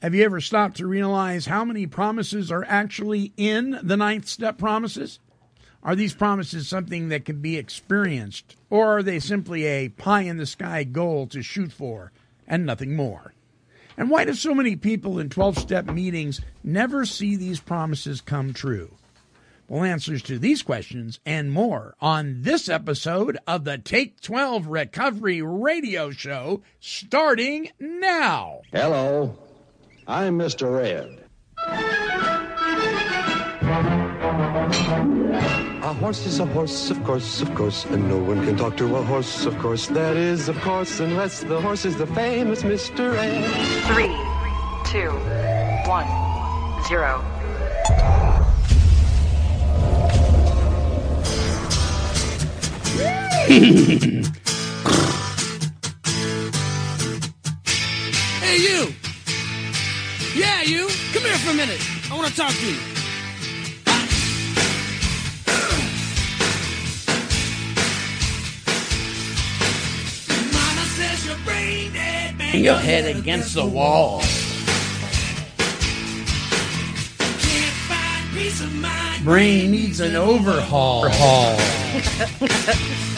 Have you ever stopped to realize how many promises are actually in the ninth step promises? Are these promises something that can be experienced, or are they simply a pie in the sky goal to shoot for and nothing more? And why do so many people in 12 step meetings never see these promises come true? Well, answers to these questions and more on this episode of the Take 12 Recovery Radio Show starting now. Hello, I'm Mr. Ed. A horse is a horse, of course, of course, and no one can talk to a horse, of course. That is, of course, unless the horse is the famous Mr. Ed. Three, two, one, zero. Hey, you! Yeah, you! Come here for a minute. I want to talk to you. Mama says you're brain dead, man. Bang your head against the wall. Can't find peace of mind. Brain needs an overhaul.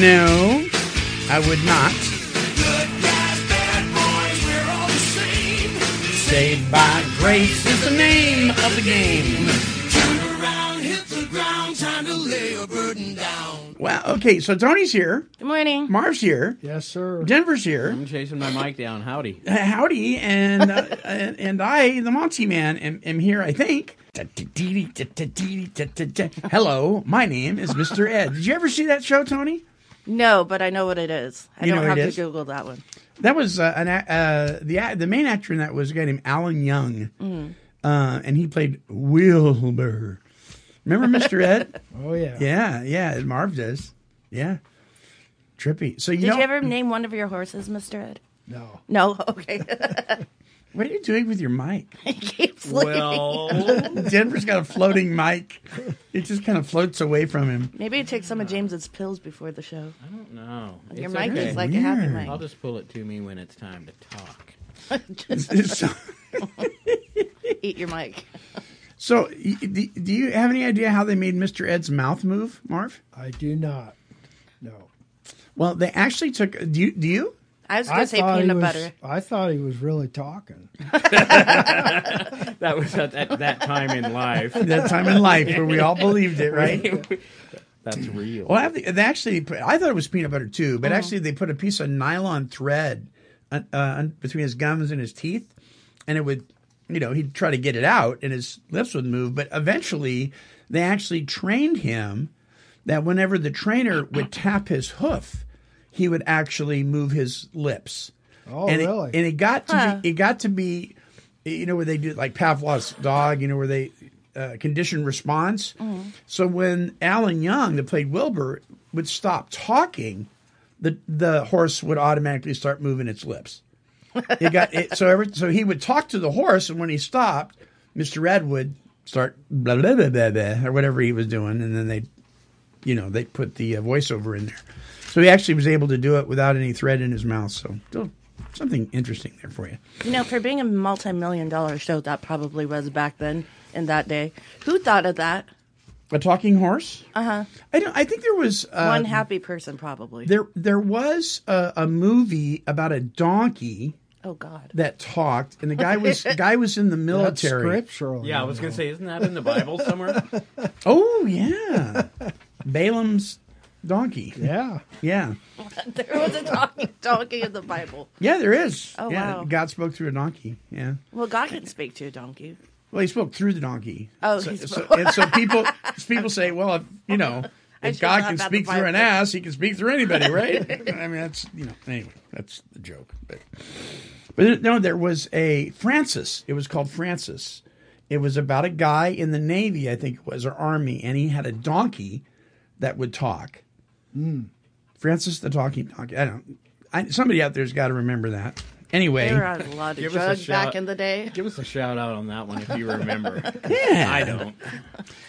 No, I would not. Good guys, bad boys, we're all the same. Saved by grace is the name of the game. Turn around, hit the ground, time to lay a burden down. Well, okay, so Tony's here. Good morning. Marv's here. Yes, sir. Denver's here. I'm chasing my mic down. Howdy. Uh, Howdy, and, uh, and and I, the Monty Man, am, am here. I think. Hello, my name is Mr. Ed. Did you ever see that show, Tony? No, but I know what it is. I You know don't what have it to is? Google that one. That was uh, an a- uh, the a- the main actor in that was a guy named Alan Young, uh, and he played Wilbur. Remember Mr. Ed? Oh yeah. yeah, yeah. Marv does. Yeah, trippy. So you Did know you ever name one of your horses, Mr. Ed? No. No? Okay. what are you doing with your mic? he keeps leaving. Well, Denver's got a floating mic. It just kind of floats away from him. Maybe you take some of James's pills before the show. I don't know. Your mic okay. is like a happy Weird. mic. I'll just pull it to me when it's time to talk. so, Eat your mic. So do, do you have any idea how they made Mr. Ed's mouth move, Marv? I do not. No. Well, they actually took. Do you? Do you? I was going to say thought he peanut was, butter. I thought he was really talking. That was at, at that time in life. That time in life where we all believed it, right? That's real. Well, I have- they actually, put, I thought it was peanut butter too, but actually they put a piece of nylon thread uh, uh, between his gums and his teeth, and it would, you know, he'd try to get it out, and his lips would move. But eventually, they actually trained him that whenever the trainer would tap his hoof, he would actually move his lips. Oh, and really? It, and it got to Huh. be, it got to be, you know, where they do like Pavlov's dog, you know, where they uh, condition response. So when Alan Young, that played Wilbur, would stop talking, the the horse would automatically start moving its lips. It got it, so every so he would talk to the horse, and when he stopped, Mister Ed would start blah blah blah blah blah or whatever he was doing, and then they, you know, they put the uh, voiceover in there. So he actually was able to do it without any thread in his mouth. So still something interesting there for you. You know, for being a multi-million dollar show, that probably was back then in that day. Who thought of that? A talking horse? Uh huh. I don't. I think there was uh, One happy person, probably. There, there was a, a movie about a donkey oh God. that talked, and the guy was guy was in the That's military. scriptural. Yeah, I was going to say, isn't that in the Bible somewhere? Oh yeah, Balaam's donkey. Yeah. Yeah. there was a talking donkey in the Bible. Yeah, there is. Oh, yeah, wow. God spoke through a donkey. Yeah. Well, God can speak to a donkey. Well, he spoke through the donkey. Oh, so, he so, and so people people say, well, if, you know, I if God can speak through an ass, he can speak through anybody, right? I mean, that's you know, anyway, that's the joke. But but no, there was a Francis. It was called Francis. It was about a guy in the Navy, I think it was, or Army, and he had a donkey that would talk. Hmm. Francis the talking donkey. I don't. I, somebody out there's got to remember that. Anyway, They were a lot of Give us a drugs back in the day. Give us a shout out on that one if you remember. yeah, I don't.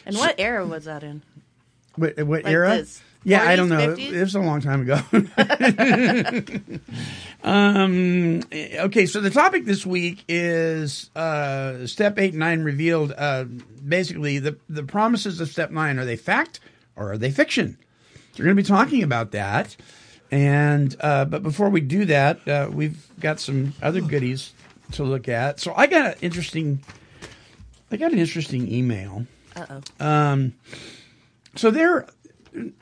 And what era was that in? What, what Like era? this, Yeah, I don't know. 50s? It was a long time ago. um, okay, so the topic this week is uh, Step 8 and 9 revealed. Uh, basically, the, the promises of Step 9 are they fact or are they fiction? We're going to be talking about that. And uh, but before we do that, uh, we've got some other goodies to look at. So I got an interesting, I got an interesting email. Uh oh. Um, so there,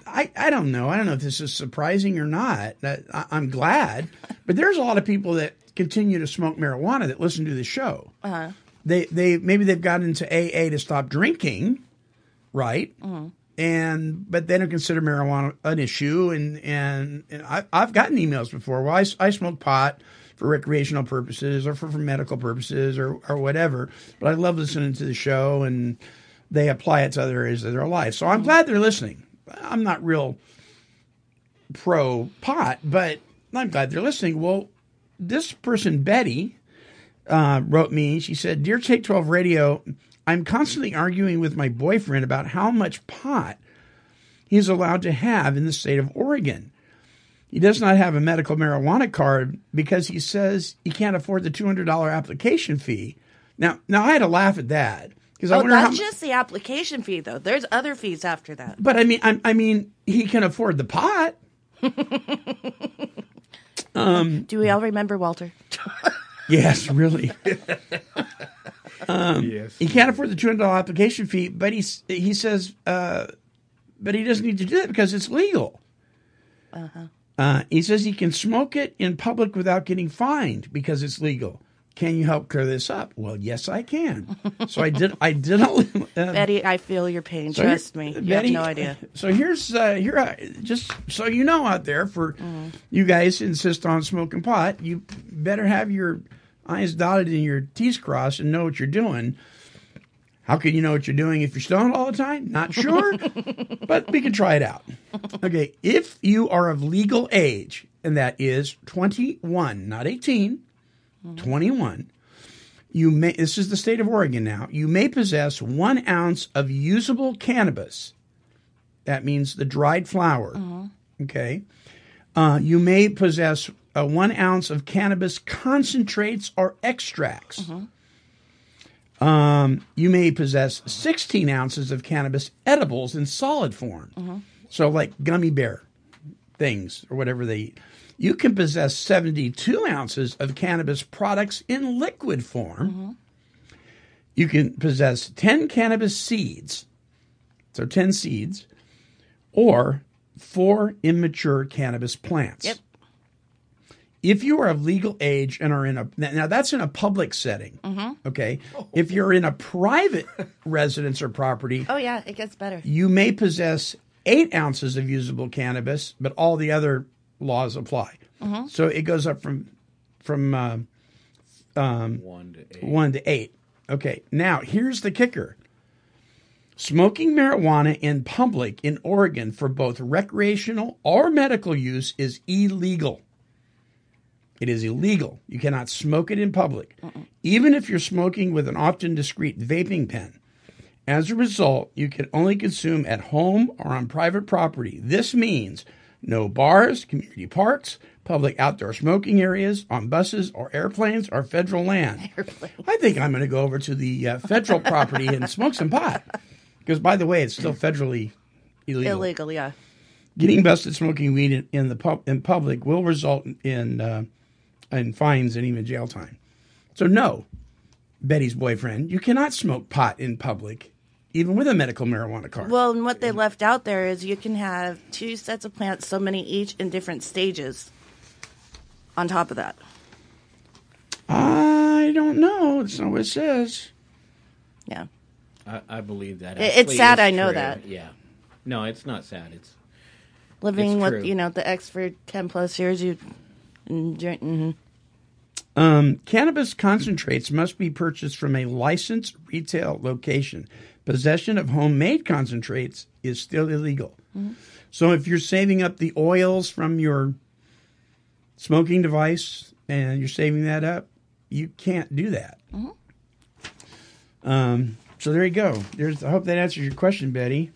I, I don't know. I don't know if this is surprising or not. That I, I'm glad, but there's a lot of people that continue to smoke marijuana that listen to the show. Uh-huh. They they maybe they've gotten into AA to stop drinking, right? And but they don't consider marijuana an issue. And and, and I, I've gotten emails before. Well, I, I smoke pot for recreational purposes or for, for medical purposes or or whatever. But I love listening to the show and they apply it to other areas of their life. So I'm glad they're listening. I'm not real pro pot, but I'm glad they're listening. Well, this person, Betty, uh, wrote me. She said, Dear Take 12 Radio, I'm constantly arguing with my boyfriend about how much pot he's allowed to have in the state of Oregon. He does not have a medical marijuana card because he says he can't afford the $200 application fee. Now, now I had to laugh at that because I Oh, wonder how. that's just the application fee, though. There's other fees after that. But I mean, I, I mean, he can afford the pot. Do we all remember Walter? Yes, really. Um, yes. He can't afford the two hundred dollar application fee, but he's he says, uh, but he doesn't need to do that because it's legal. Uh-huh. he says he can smoke it in public without getting fined because it's legal. Can you help clear this up? Well, yes, I can. So I did. I did. A, uh, Betty, I feel your pain. so Trust me. You Betty, have no idea. So here's uh, here, uh, just so you know out there, for Mm. you guys insist on smoking pot, you better have your I's dotted and your T's crossed and know what you're doing. How can you know what you're doing if you're stoned all the time? Not sure, but we can try it out. Okay, if you are of legal age, and that is 21, not 18, 21, you may, this is the state of Oregon now, you may possess one ounce of usable cannabis. That means the dried flower. Okay. Uh, you may possess uh, one ounce of cannabis concentrates or extracts. Um, you may possess 16 ounces of cannabis edibles in solid form. So, like gummy bear things or whatever they eat. You can possess 72 ounces of cannabis products in liquid form. Mm-hmm. You can possess 10 cannabis seeds, so 10 seeds, or four immature cannabis plants. Yep. If you are of legal age and are in a now that's in a public setting, mm-hmm. okay. If you're in a private residence or property, Oh, yeah, it gets better. you may possess eight ounces of usable cannabis, but all the other laws apply. So it goes up from from uh, One to eight. one to eight. Okay, now here's the kicker: smoking marijuana in public in Oregon for both recreational or medical use is illegal. It is illegal. You cannot smoke it in public, even if you're smoking with an often discreet vaping pen. As a result, you can only consume at home or on private property. This means no bars, community parks, public outdoor smoking areas, on buses or airplanes or federal land. I think I'm going to go over to the uh, federal property and smoke some pot. Because, by the way, it's still federally illegal. Illegal, yeah. Getting busted smoking weed in, in the pub, in public will result in uh, in fines and even jail time. So no, Betty's boyfriend, you cannot smoke pot in public even with a medical marijuana card. Well, and what they left out there is you can have two sets of plants, so many each in different stages. On top of that, I don't know. It's not what it says. yeah. I, I believe that. It- it's sad, I know true. that. Yeah. No, it's not sad. It's Living It's with true. you know the ex for ten plus years, you and drink. hmm Um, cannabis concentrates must be purchased from a licensed retail location. Possession of homemade concentrates is still illegal. So if you're saving up the oils from your smoking device and you're saving that up, you can't do that. Um, so there you go. There's. I hope that answers your question, Betty.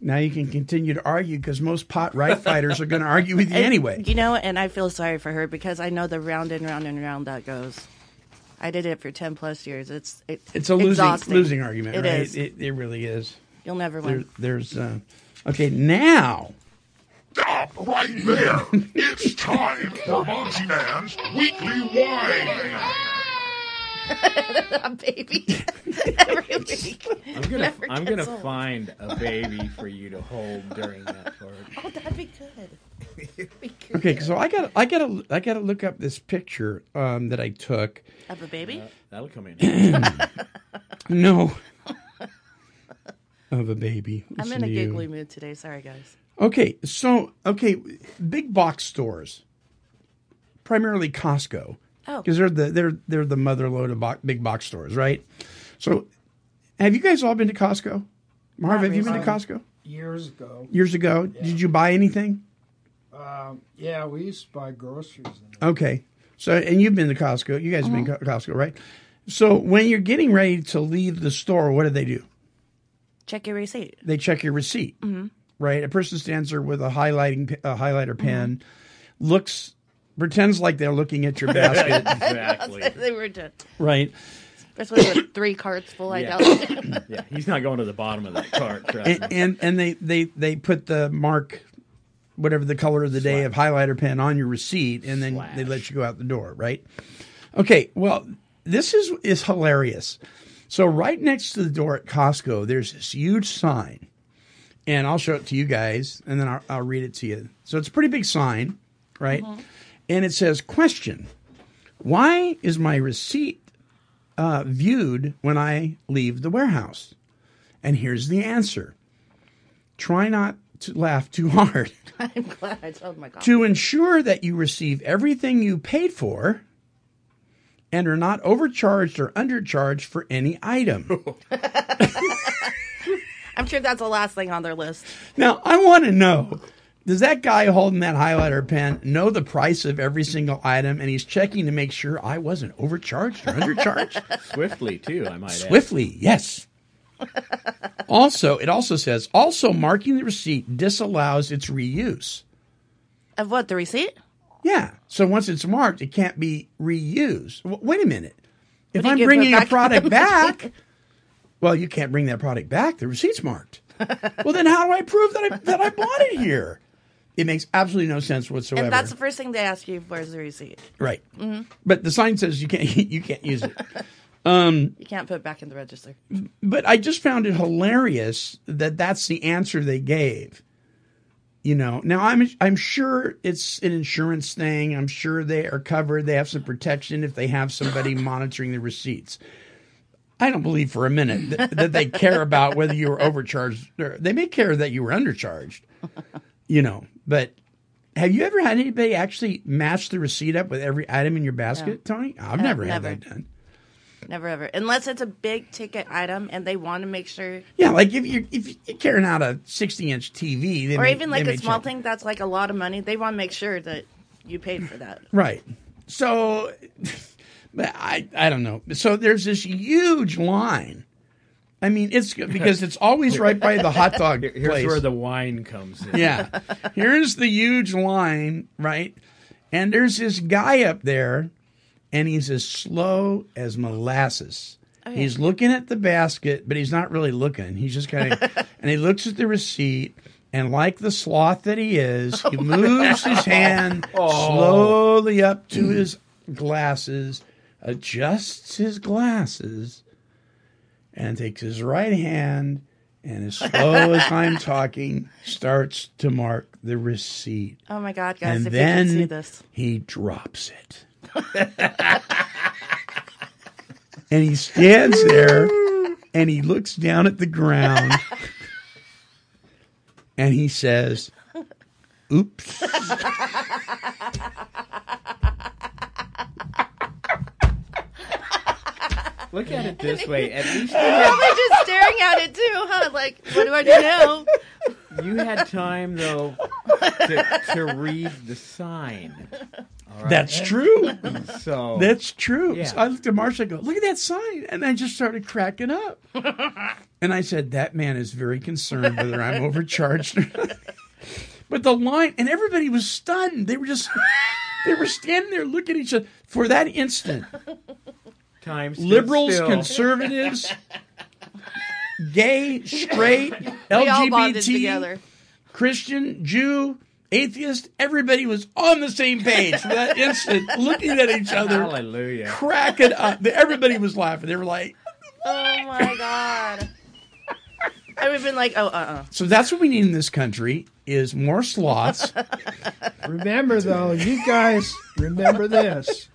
Now you can continue to argue because most pot right fighters are going to argue with you anyway. You know, and I feel sorry for her because I know the round and round and round that goes. I did it for ten plus years. It's it, It's a losing exhausting. losing argument, It right? is. It, it really is. You'll never There, win. there's uh, okay now. Stop right there. It's time for Monty Man's Weekly Wine. a baby every week. I'm gonna Never I'm gonna old. find a baby for you to hold during that part. Oh, that'd be good. Be good. Okay, so I got I got to I got to look up this picture um, that I took. Of a baby? That'll come in. No, of a baby. I'm in a to you. giggly mood today. Sorry, guys. Okay, so okay, big box stores, primarily Costco, Oh. because they're the they're they're the mother lode of bo- big box stores, right? So, have you guys all been to Costco? Marv, Not have you been to. Costco Years ago. years ago? Did you buy anything? Um, yeah, we used to buy groceries. In. Okay. So, and you've been to Costco. You guys have been uh-huh. to Costco, right? So, when you're getting ready to leave the store, what do they do? Check your receipt. They check your receipt, mm-hmm. right? A person stands there with a highlighting pe- a highlighter mm-hmm. pen, looks, pretends like they're looking at your basket, exactly. they were done. right? Especially with three carts full. I Yeah. doubt it. Yeah, he's not going to the bottom of that cart. Trust And and, and they, they they put the mark, whatever the color of the day of highlighter pen on your receipt, and then they let you go out the door, right? Okay. Well, this is is hilarious. So right next to the door at Costco, there's this huge sign, and I'll show it to you guys, and then I'll, I'll read it to you. So it's a pretty big sign, right? And it says, "Question: Why is my receipt uh, viewed when I leave the warehouse?" And here's the answer: Try not to laugh too hard. I'm glad I told my God. to ensure that you receive everything you paid for and are not overcharged or undercharged for any item. I'm sure that's the last thing on their list. now, I want to know does that guy holding that highlighter pen know the price of every single item and he's checking to make sure I wasn't overcharged or undercharged? Swiftly too, I might add. Swiftly, yes. also, it also says also marking the receipt disallows its reuse. Of what? The receipt? Yeah. So once it's marked, it can't be reused. W- wait a minute. If I'm bringing a product back, well, you can't bring that product back. The receipt's marked. well, then how do I prove that I that I bought it here? It makes absolutely no sense whatsoever. And that's the first thing they ask you for is the receipt. right. Mm-hmm. But the sign says you can't you can't use it. You can't put it back in the register. But I just found it hilarious that that's the answer they gave. You know, now I'm I'm sure it's an insurance thing. I'm sure they are covered. They have some protection if they have somebody monitoring the receipts. I don't believe for a minute that, that they care about whether you were overcharged. Or, they may care that you were undercharged. You know, but have you ever had anybody actually match the receipt up with every item in your basket, Tony? I've Uh, never had that done. Never ever. Unless it's a big ticket item and they want to make sure, Yeah, like if you're if you're carrying out a 60 inch TV, they or may- even like may a small check. thing that's like a lot of money, they want to make sure that you paid for that. right? So, but I I don't know. So there's this huge line. I mean, it's because it's always right by the hot dog Here- Here's place. where the wine comes in. yeah, here's the huge line, right? And there's this guy up there, and he's as slow as molasses. Oh, yeah. He's looking at the basket, but he's not really looking. He's just kind of, and he looks at the receipt, and like the sloth that he is, oh he moves his hand oh. slowly up to his glasses, adjusts his glasses, and takes his right hand and as slow as I'm talking starts to mark the receipt. Oh my God, guys! and if you can see this, he drops it. And he stands there and he looks down at the ground and he says, Oops. Look at it this way. At least you probably just staring at it too, huh? Like, what do I do now? You had time though to, to read the sign. All right? That's true. So That's true. Yeah. So I looked at Marcia and go, look at that sign. And I just started cracking up. and I said, that man is very concerned whether I'm overcharged or not. But the line, and everybody was stunned. They were just, they were standing there looking at each other for that instant. time stood Liberals, conservatives, gay, straight, We all bonded LGBT. Christian, Jew, atheist, everybody was on the same page for that instant, looking at each other, Hallelujah. cracking up. Everybody was laughing. They were like, Oh my God! I would have been like, oh, uh, uh so that's what we need in this country is more sloths. Remember, though, you guys, remember this.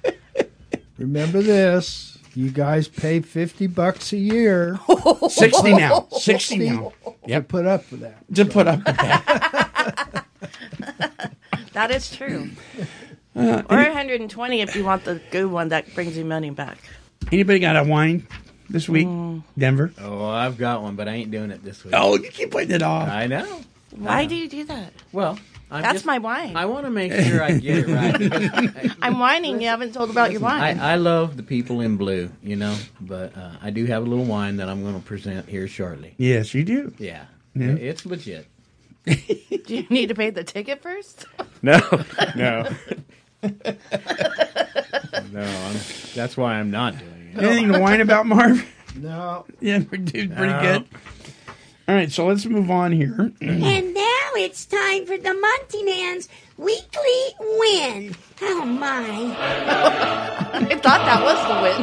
Remember this. You guys pay 50 bucks a year 60 now. 60 now. to put up with that. To put up with that. That is true. Uh, or 120 if you want the good one that brings you money back. Anybody got a wine this week? Denver? Oh, I've got one, but I ain't doing it this week. Oh, you keep putting it off. I know. Why do you do that? Well, I'm That's just- my wine. I want to make sure I get it right. I'm whining. You haven't told about your wine. I, I love the people in blue, you know, but uh, I do have a little wine that I'm going to present here shortly. Yes, you do. Yeah, Yeah. it's legit. do you need to pay the ticket first? No, no, no. I'm, that's why I'm not doing it. Anything to whine about, Marv? No. Yeah, we're doing pretty No. good. All right, so let's move on here. And now it's time for the Monty Man's weekly win. Oh my. I thought that was the win.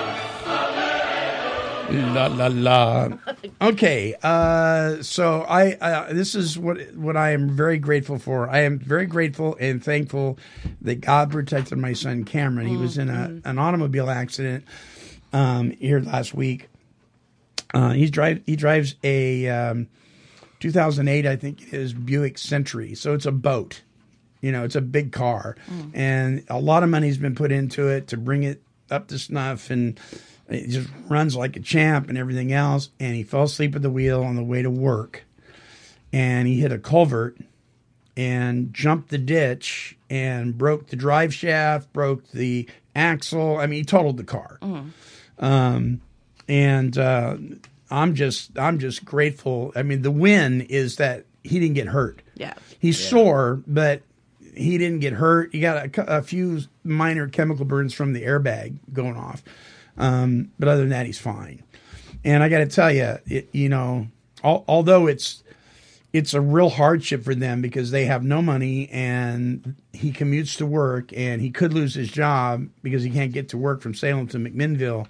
La la la. Okay, uh, so I uh, this is what what I am very grateful for. I am very grateful and thankful that God protected my son Cameron. He was in a, an automobile accident um, here last week. Uh, he's drive he drives a um, 2008, I think it is Buick Century. So it's a boat. You know, it's a big car, and a lot of money's been put into it to bring it up to snuff, and it just runs like a champ and everything else. And he fell asleep at the wheel on the way to work, and he hit a culvert and jumped the ditch and broke the drive shaft, broke the axle. I mean, he totaled the car. Um, and uh, I'm just I'm just grateful. I mean, the win is that he didn't get hurt. Yeah. He's sore, but he didn't get hurt. He got a, a few minor chemical burns from the airbag going off, um, but other than that, he's fine. And I got to tell you, it, you know, al- although it's it's a real hardship for them because they have no money and he commutes to work and he could lose his job because he can't get to work from Salem to McMinnville.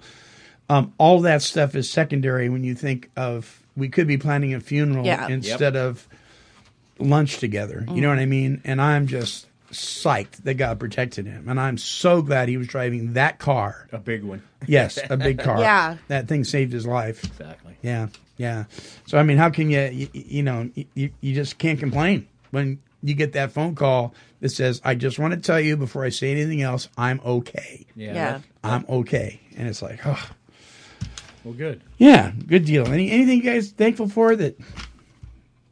Um, all that stuff is secondary when you think of we could be planning a funeral Yeah. instead of lunch together. You know what I mean? And I'm just psyched that God protected him. And I'm so glad he was driving that car. A big one. Yes, a big car. Yeah. That thing saved his life. Exactly. Yeah, yeah. So I mean, how can you, you, you know, you, you just can't complain when you get that phone call that says, "I just want to tell you before I say anything else, I'm okay. Yeah. Yeah. I'm okay." And it's like, oh, well, good. yeah, good deal. Any anything you guys thankful for that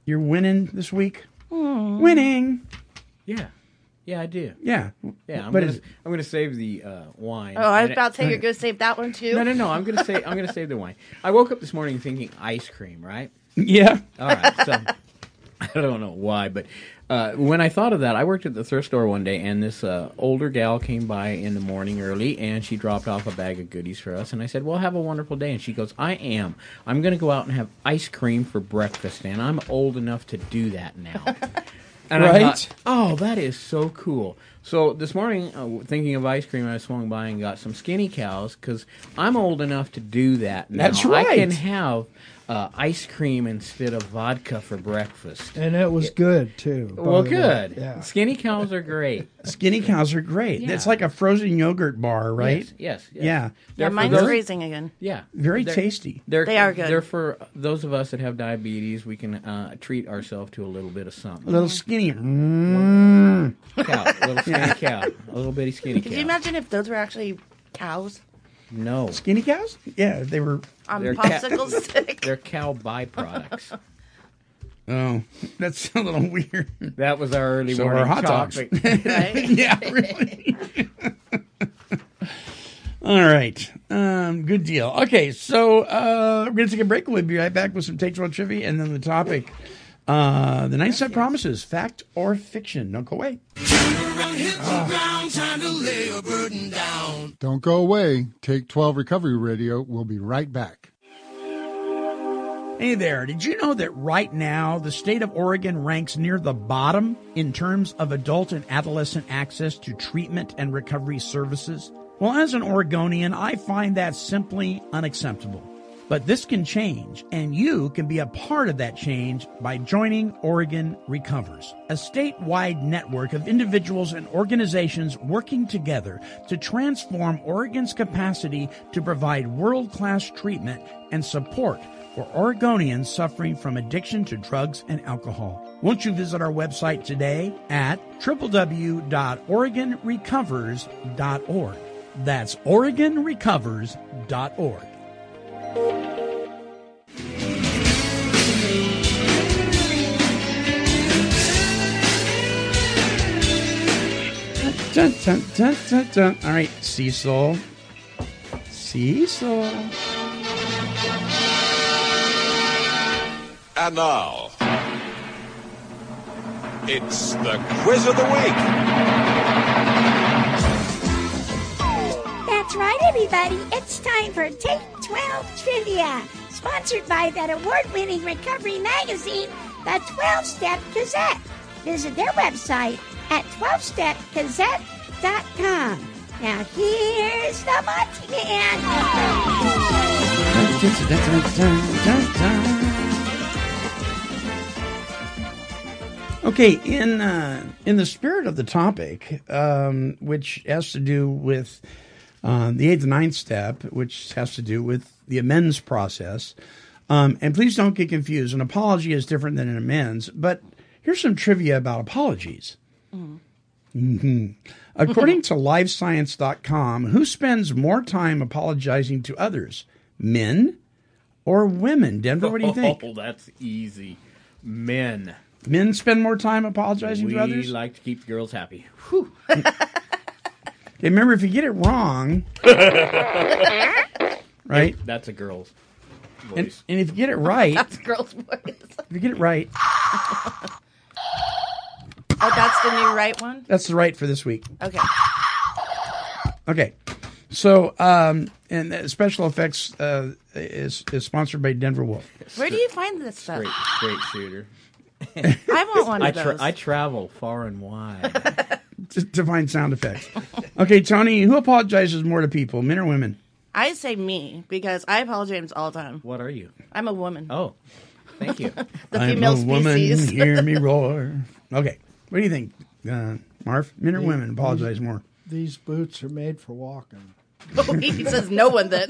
you're winning this week? Winning, Yeah. Yeah, I do. yeah, Yeah, I'm But gonna I'm gonna save the uh, wine. Oh, I was about to say you're going to save that one too. No, no, no. I'm gonna say I'm gonna save the wine. I woke up this morning thinking ice cream, right? yeah. All right. So I don't know why, but uh, when I thought of that, I worked at the thrift store one day, and this uh, older gal came by in the morning early, and she dropped off a bag of goodies for us. And I said, "Well, have a wonderful day." And she goes, "I am. I'm going to go out and have ice cream for breakfast, and I'm old enough to do that now." And I Right? thought, oh, that is so cool. So this morning, uh, thinking of ice cream, I swung by and got some skinny cows because I'm old enough to do that now. That's I can have uh, ice cream instead of vodka for breakfast. And it was good too. Well, good. Yeah. Skinny cows are great. Skinny cows are great. Yeah. It's like a frozen yogurt bar, right? Yes, yes. yes. Yeah. Yeah, They're for mine's those- freezing again. Yeah, Very They're- tasty. They're, They are good. They're for those of us that have diabetes. We can uh, treat ourselves to a little bit of something. A little skinnier. Mm. cow, a little skinny cow, a little bitty skinny Could cow. you imagine if those were actually cows no, Skinny cows? Yeah, they were. on They're ca- popsicle stick? they're cow byproducts. Oh, that's a little weird. That was our early So morning are hot dogs. topic. right? yeah, really. All right. Um, good deal. Okay, so uh, we're going to take a break. We'll be right back with some Take 12 trivia and then the topic uh, the Ninth Step Promises fact or fiction. Don't go away. Don't go away. Take 12 Recovery Radio. We'll be right back. Hey there, did you know that right now the state of Oregon ranks near the bottom in terms of adult and adolescent access to treatment and recovery services? Well, as an Oregonian, I find that simply unacceptable. But this can change, and you can be a part of that change by joining Oregon Recovers, a statewide network of individuals and organizations working together to transform Oregon's capacity to provide world class treatment and support for Oregonians suffering from addiction to drugs and alcohol. Won't you visit our website today at www.oregonrecovers.org? That's OregonRecovers.org. Dun, dun, dun, dun, dun. All right, Cecil. Cecil. And now, it's the quiz of the week. That's right, everybody. It's time for Take 12 Trivia, sponsored by that award winning recovery magazine, the 12 Step Gazette. Visit their website at 12stepgazette.com. Now, here's the Monty Man. Okay, in uh, in the spirit of the topic, um, which has to do with uh, the eighth and ninth step, which has to do with the amends process, um, and please don't get confused. An apology is different than an amends, but here's some trivia about apologies. hmm According to LiveScience.com, who spends more time apologizing to others, men or women? Denver, what do you think? Oh, that's easy. Men. Men spend more time apologizing we to others. like to keep girls happy. Okay, remember, if you get it wrong, right? That's a girl's And, voice. and if you get it right, That's a girl's voice. if you get it right, Oh, that's the new right one? that's the right for this week. Okay. Okay, so um, and uh, special effects uh, is is sponsored by Denver Wolf. Where do you find this stuff? Great, great shooter. I want one I, of tra- those. I travel far and wide. To, to find sound effects. Okay, Tony, who apologizes more to people, men or women? I say me because I apologize all the time. what are you? I'm a woman. Oh, thank you. the I'm female a woman, species. hear me roar. Okay, what do you think, uh, Marv? Men or women apologize more? These boots are made for walking. Oh, he says no one then.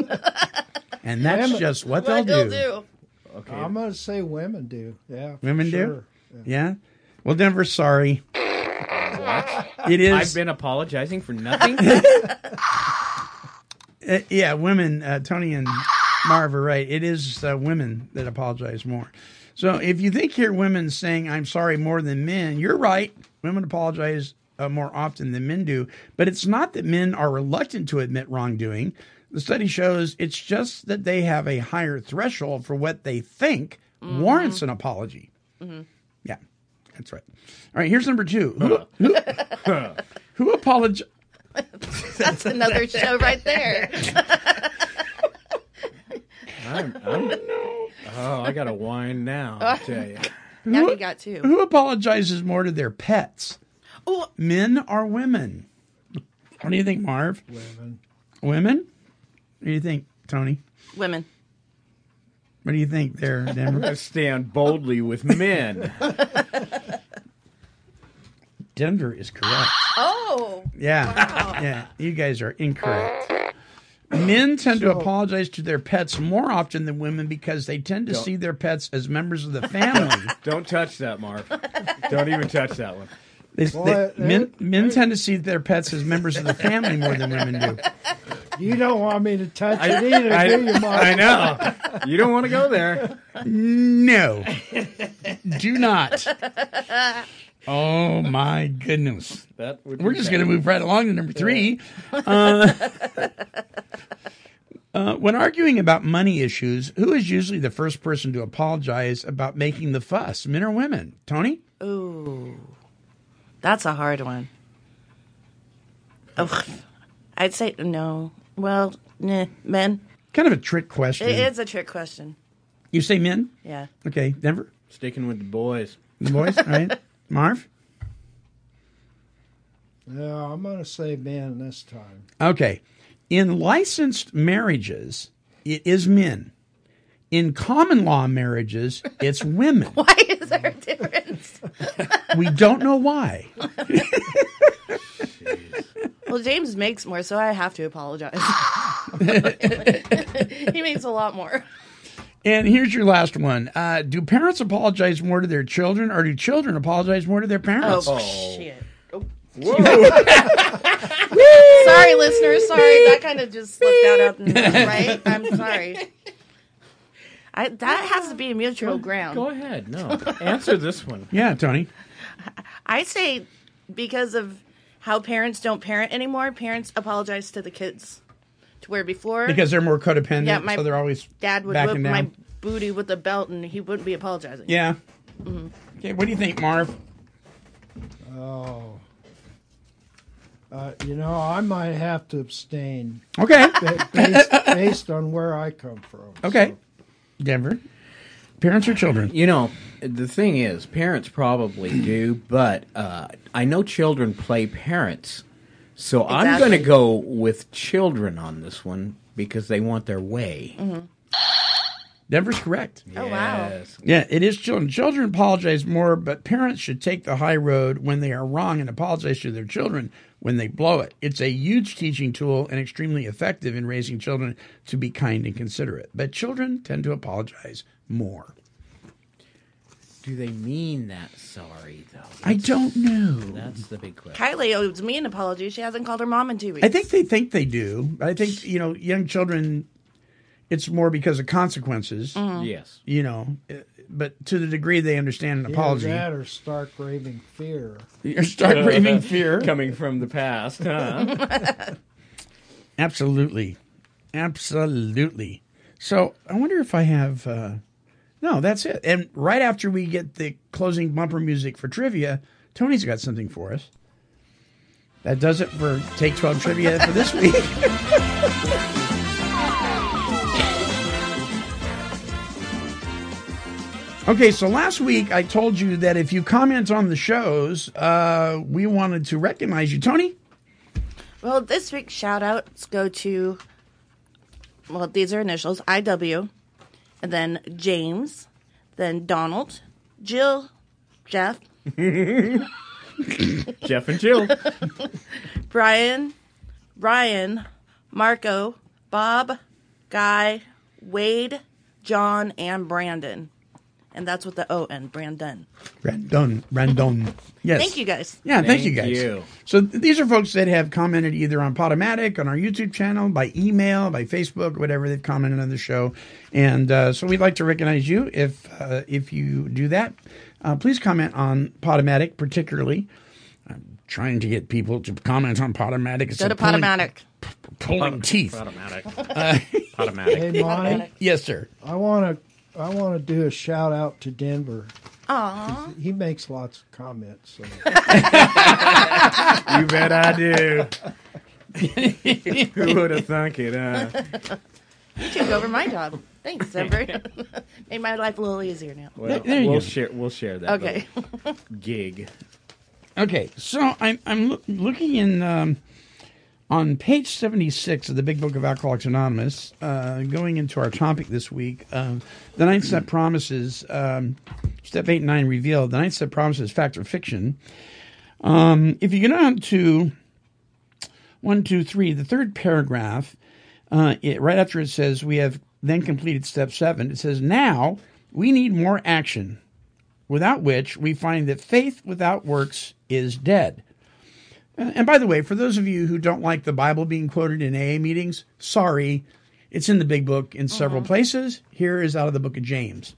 And that's Women- just what What they'll they'll do. do. Okay. I'm going to say women do. Yeah. for Women sure. do? Yeah. Well, Denver, sorry. What? It is. I've been apologizing for nothing. Uh, yeah, women, uh, Tony and Marv are right. It is uh, women that apologize more. So if you think you're women saying, I'm sorry more than men, you're right. Women apologize uh, more often than men do. But it's not that men are reluctant to admit wrongdoing. The study shows it's just that they have a higher threshold for what they think warrants an apology. Yeah, that's right. All right, here's number two. Who, who, who apologizes? That's another show right there. I'm, I'm, oh, I got to whine now. I tell you. Now you got two. Who apologizes more to their pets? Oh. Men or women? What do you think, Marv? Women. Women? What do you think, Tony? Women. What do you think there, Denver? I stand boldly with men. Denver is correct. Oh. Yeah. Yeah. You guys are incorrect. Men tend to apologize to their pets more often than women because they tend to Don't- see their pets as members of the family. Don't touch that, Marv. Don't even touch that one. They, Boy, they- men, men tend to see their pets as members of the family more than women do. You don't want me to touch it either, I, do you, Mark? I know. You don't want to go there. No, do not. Oh my goodness. That would We're just going to move right along to number three. Uh, uh, when arguing about money issues, who is usually the first person to apologize about making the fuss, men or women? Tony? Ooh. That's a hard one. Oh, I'd say no. Well, nah, men. Kind of a trick question. It is a trick question. You say men? Yeah. Okay, Denver? Sticking with the boys. The boys, all right? Marv? Yeah, I'm going to say men this time. Okay. In licensed marriages, it is men. In common law marriages, it's women. Why is there a difference? We don't know why. Well, James makes more, so I have to apologize. he makes a lot more. And here's your last one. Uh, do parents apologize more to their children, or do children apologize more to their parents? Oh, shit. Oh. sorry, listeners. Sorry, that kind of just slipped out. out right? I'm sorry. I, that has to be a mutual ground. Go ahead. No. Answer this one. Yeah, Tony. I say because of how parents don't parent anymore, parents apologize to the kids. To where before, Because they're more codependent, Yeah, my so they're always dad would whip down. my booty with a belt and he wouldn't be apologizing. Yeah. Mhm. Okay, what do you think, Marv? Oh. Uh, you know, I might have to abstain. Okay. Based, based on where I come from. Okay. Denver. Parents or children? You know, the thing is, parents probably do, but uh, I know children play parents. So I'm going to go with children on this one because they want their way. Mhm. Denver's correct. Oh, wow. Yeah, it is children. Children apologize more, but parents should take the high road when they are wrong and apologize to their children when they blow it. It's a huge teaching tool and extremely effective in raising children to be kind and considerate. But children tend to apologize more. Do they mean that sorry, though? I don't know. That's the big question. Kylie owes me an apology. She hasn't called her mom in two weeks. I think they think they do. I think, you know, young children, it's more because of consequences. Mhm. Yes. You know, but to the degree they understand an Either apology. that or stark raving fear. You're start raving fear. Coming from the past, huh? Absolutely. Absolutely. So I wonder if I have. Uh, no, that's it. And right after we get the closing bumper music for trivia, Tony's got something for us. That does it for Take 12 Trivia for this week. Okay, so last week I told you that if you comment on the shows, uh, we wanted to recognize you. Tony? Well, this week's shout outs go to, well, these are initials IW, and then James, then Donald, Jill, Jeff, Jeff and Jill. Brian, Ryan, Marco, Bob, Guy, Wade, John, and Brandon. And that's with the O and Brandon. Brandon. Brandon. Yes. Thank you guys. Yeah, thank, you guys. you. So th- these are folks that have commented either on Podomatic, on our YouTube channel, by email, by Facebook, whatever they've commented on the show, and uh, so we'd like to recognize you if uh, if you do that. Uh, please comment on Podomatic, particularly. I'm trying to get people to comment on Podomatic. It's Go to pulling- Podomatic. Pulling teeth. Podomatic. Uh, Podomatic. Hey, Monty, yes, sir. I want to I want to do a shout out to Denver. Aw. He makes lots of comments. So. You bet I do. Who would have thunk it, huh? You took over my job. Thanks, Denver. Made my life a little easier now. Well, There you we'll go. share. We'll share that. Okay. gig. Okay, so I'm I'm loo- looking in um, on page 76 of the Big Book of Alcoholics Anonymous, uh, going into our topic this week. Um, the ninth step promises, um, step eight and nine reveal the ninth step promises fact or fiction. Um, if you get on to one, two, three, the third paragraph, uh, it, right after it says we have then completed step seven, it says now we need more action without which we find that faith without works is dead. And by the way, for those of you who don't like the Bible being quoted in AA meetings, sorry, it's in the big book in several places. Here is out of the book of James.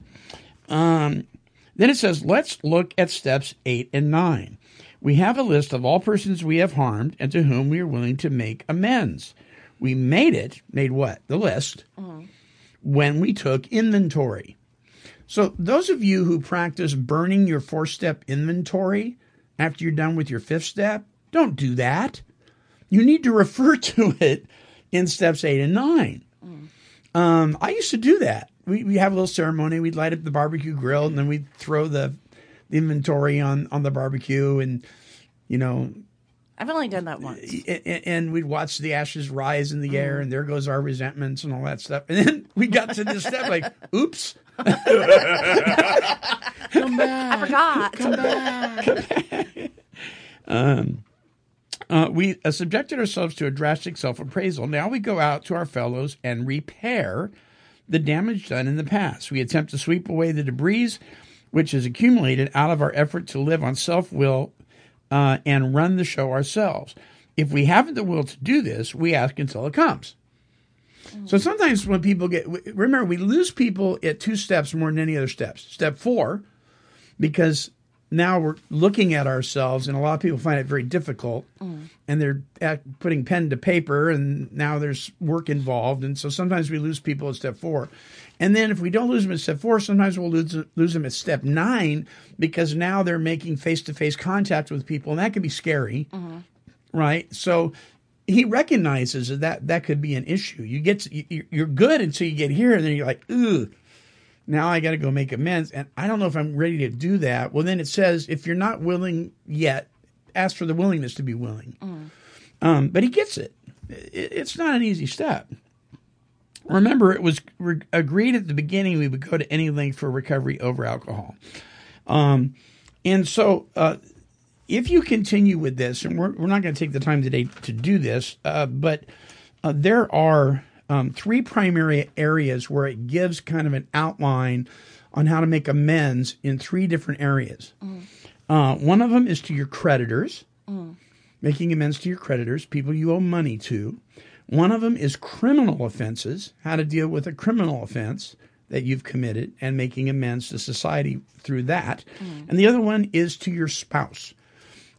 Um, then it says, let's look at steps eight and nine. We have a list of all persons we have harmed and to whom we are willing to make amends. We made it, made what? The list, when we took inventory. So, those of you who practice burning your four step inventory after you're done with your fifth step, don't do that. You need to refer to it in steps eight and nine. Um, I used to do that. We, we have a little ceremony. We'd light up the barbecue grill and then we'd throw the, the inventory on, on the barbecue and, you know, I've only done that once. a- a- and we'd watch the ashes rise in the air, and there goes our resentments and all that stuff. And then we got to this step, like, oops. Come back. I forgot. Come back. Um, uh, we uh, subjected ourselves to a drastic self appraisal. Now we go out to our fellows and repair the damage done in the past. We attempt to sweep away the debris which is accumulated out of our effort to live on self will uh, and run the show ourselves. If we haven't the will to do this, we ask until it comes. So sometimes when people get, remember, we lose people at two steps more than any other steps. Step four, because now we're looking at ourselves, and a lot of people find it very difficult, mm. and they're at, putting pen to paper, and now there's work involved, and so sometimes we lose people at step four. And then if we don't lose them at step four, sometimes we'll lose, lose them at step nine because now they're making face to face contact with people, and that can be scary mm-hmm. right? So he recognizes that, that that could be an issue. You get to, you, you're good until you get here, and then you're like, ooh, now I got to go make amends, and I don't know if I'm ready to do that. Well, then it says if you're not willing yet, ask for the willingness to be willing. Um, but he gets it. it. It's not an easy step. Remember, it was re- agreed at the beginning we would go to any length for recovery over alcohol. Um, and so, uh, if you continue with this, and we're, we're not going to take the time today to do this, uh, but uh, there are um, three primary areas where it gives kind of an outline on how to make amends in three different areas. Uh, one of them is to your creditors, making amends to your creditors, people you owe money to. One of them is criminal offenses, how to deal with a criminal offense that you've committed and making amends to society through that. And the other one is to your spouse.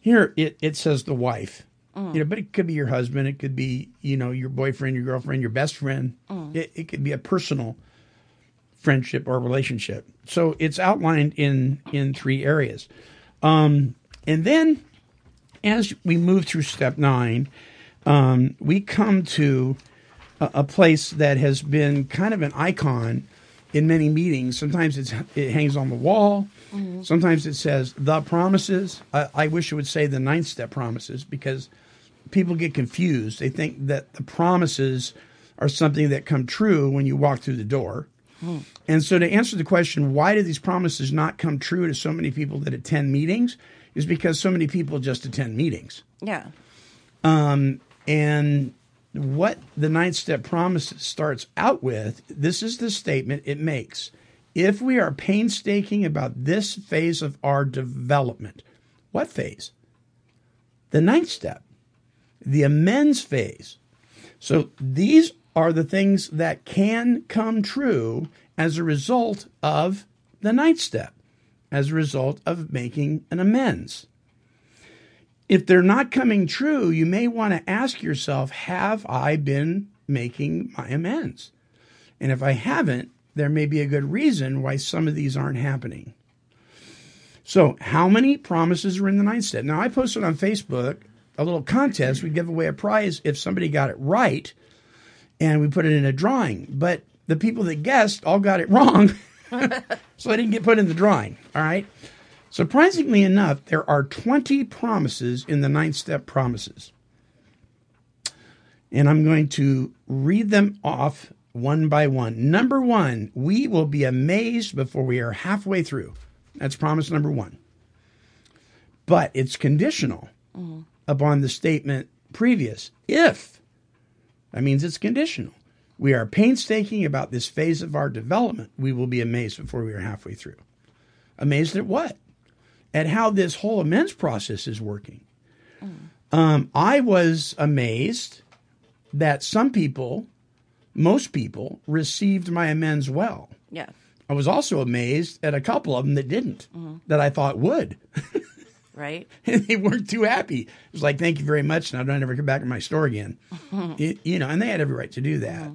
Here it, it says the wife. You know, but it could be your husband, it could be, you know, your boyfriend, your girlfriend, your best friend. It, it could be a personal friendship or relationship. So it's outlined in in three areas. Um, and then as we move through step nine, um, we come to a, a place that has been kind of an icon in many meetings. Sometimes it's, it hangs on the wall. Sometimes it says the promises. I, I wish it would say the ninth step promises because people get confused. They think that the promises are something that come true when you walk through the door. And so, to answer the question, why do these promises not come true to so many people that attend meetings? Is because so many people just attend meetings. Yeah. Um, and what the ninth step promise starts out with this is the statement it makes. If we are painstaking about this phase of our development, what phase? The ninth step, the amends phase. So these are the things that can come true as a result of the ninth step, as a result of making an amends if they're not coming true, you may want to ask yourself, have I been making my amends? And if I haven't, there may be a good reason why some of these aren't happening. So, how many promises are in the ninth step? Now, I posted on Facebook a little contest. We'd give away a prize if somebody got it right, and we put it in a drawing. But the people that guessed all got it wrong, so I didn't get put in the drawing. All right. Surprisingly enough, there are 20 promises in the ninth step promises. And I'm going to read them off one by one. Number one, we will be amazed before we are halfway through. That's promise number one. But it's conditional mm-hmm. Upon the statement previous. If, that means it's conditional. We are painstaking about this phase of our development. We will be amazed before we are halfway through. Amazed at what? At how this whole amends process is working. Um, I was amazed that some people, most people, received my amends well. Yeah. I was also amazed at a couple of them that didn't, Mhm. that I thought would. Right. and they weren't too happy. It was like, thank you very much. Now don't ever come back to my store again. It- you know, and they had every right to do that.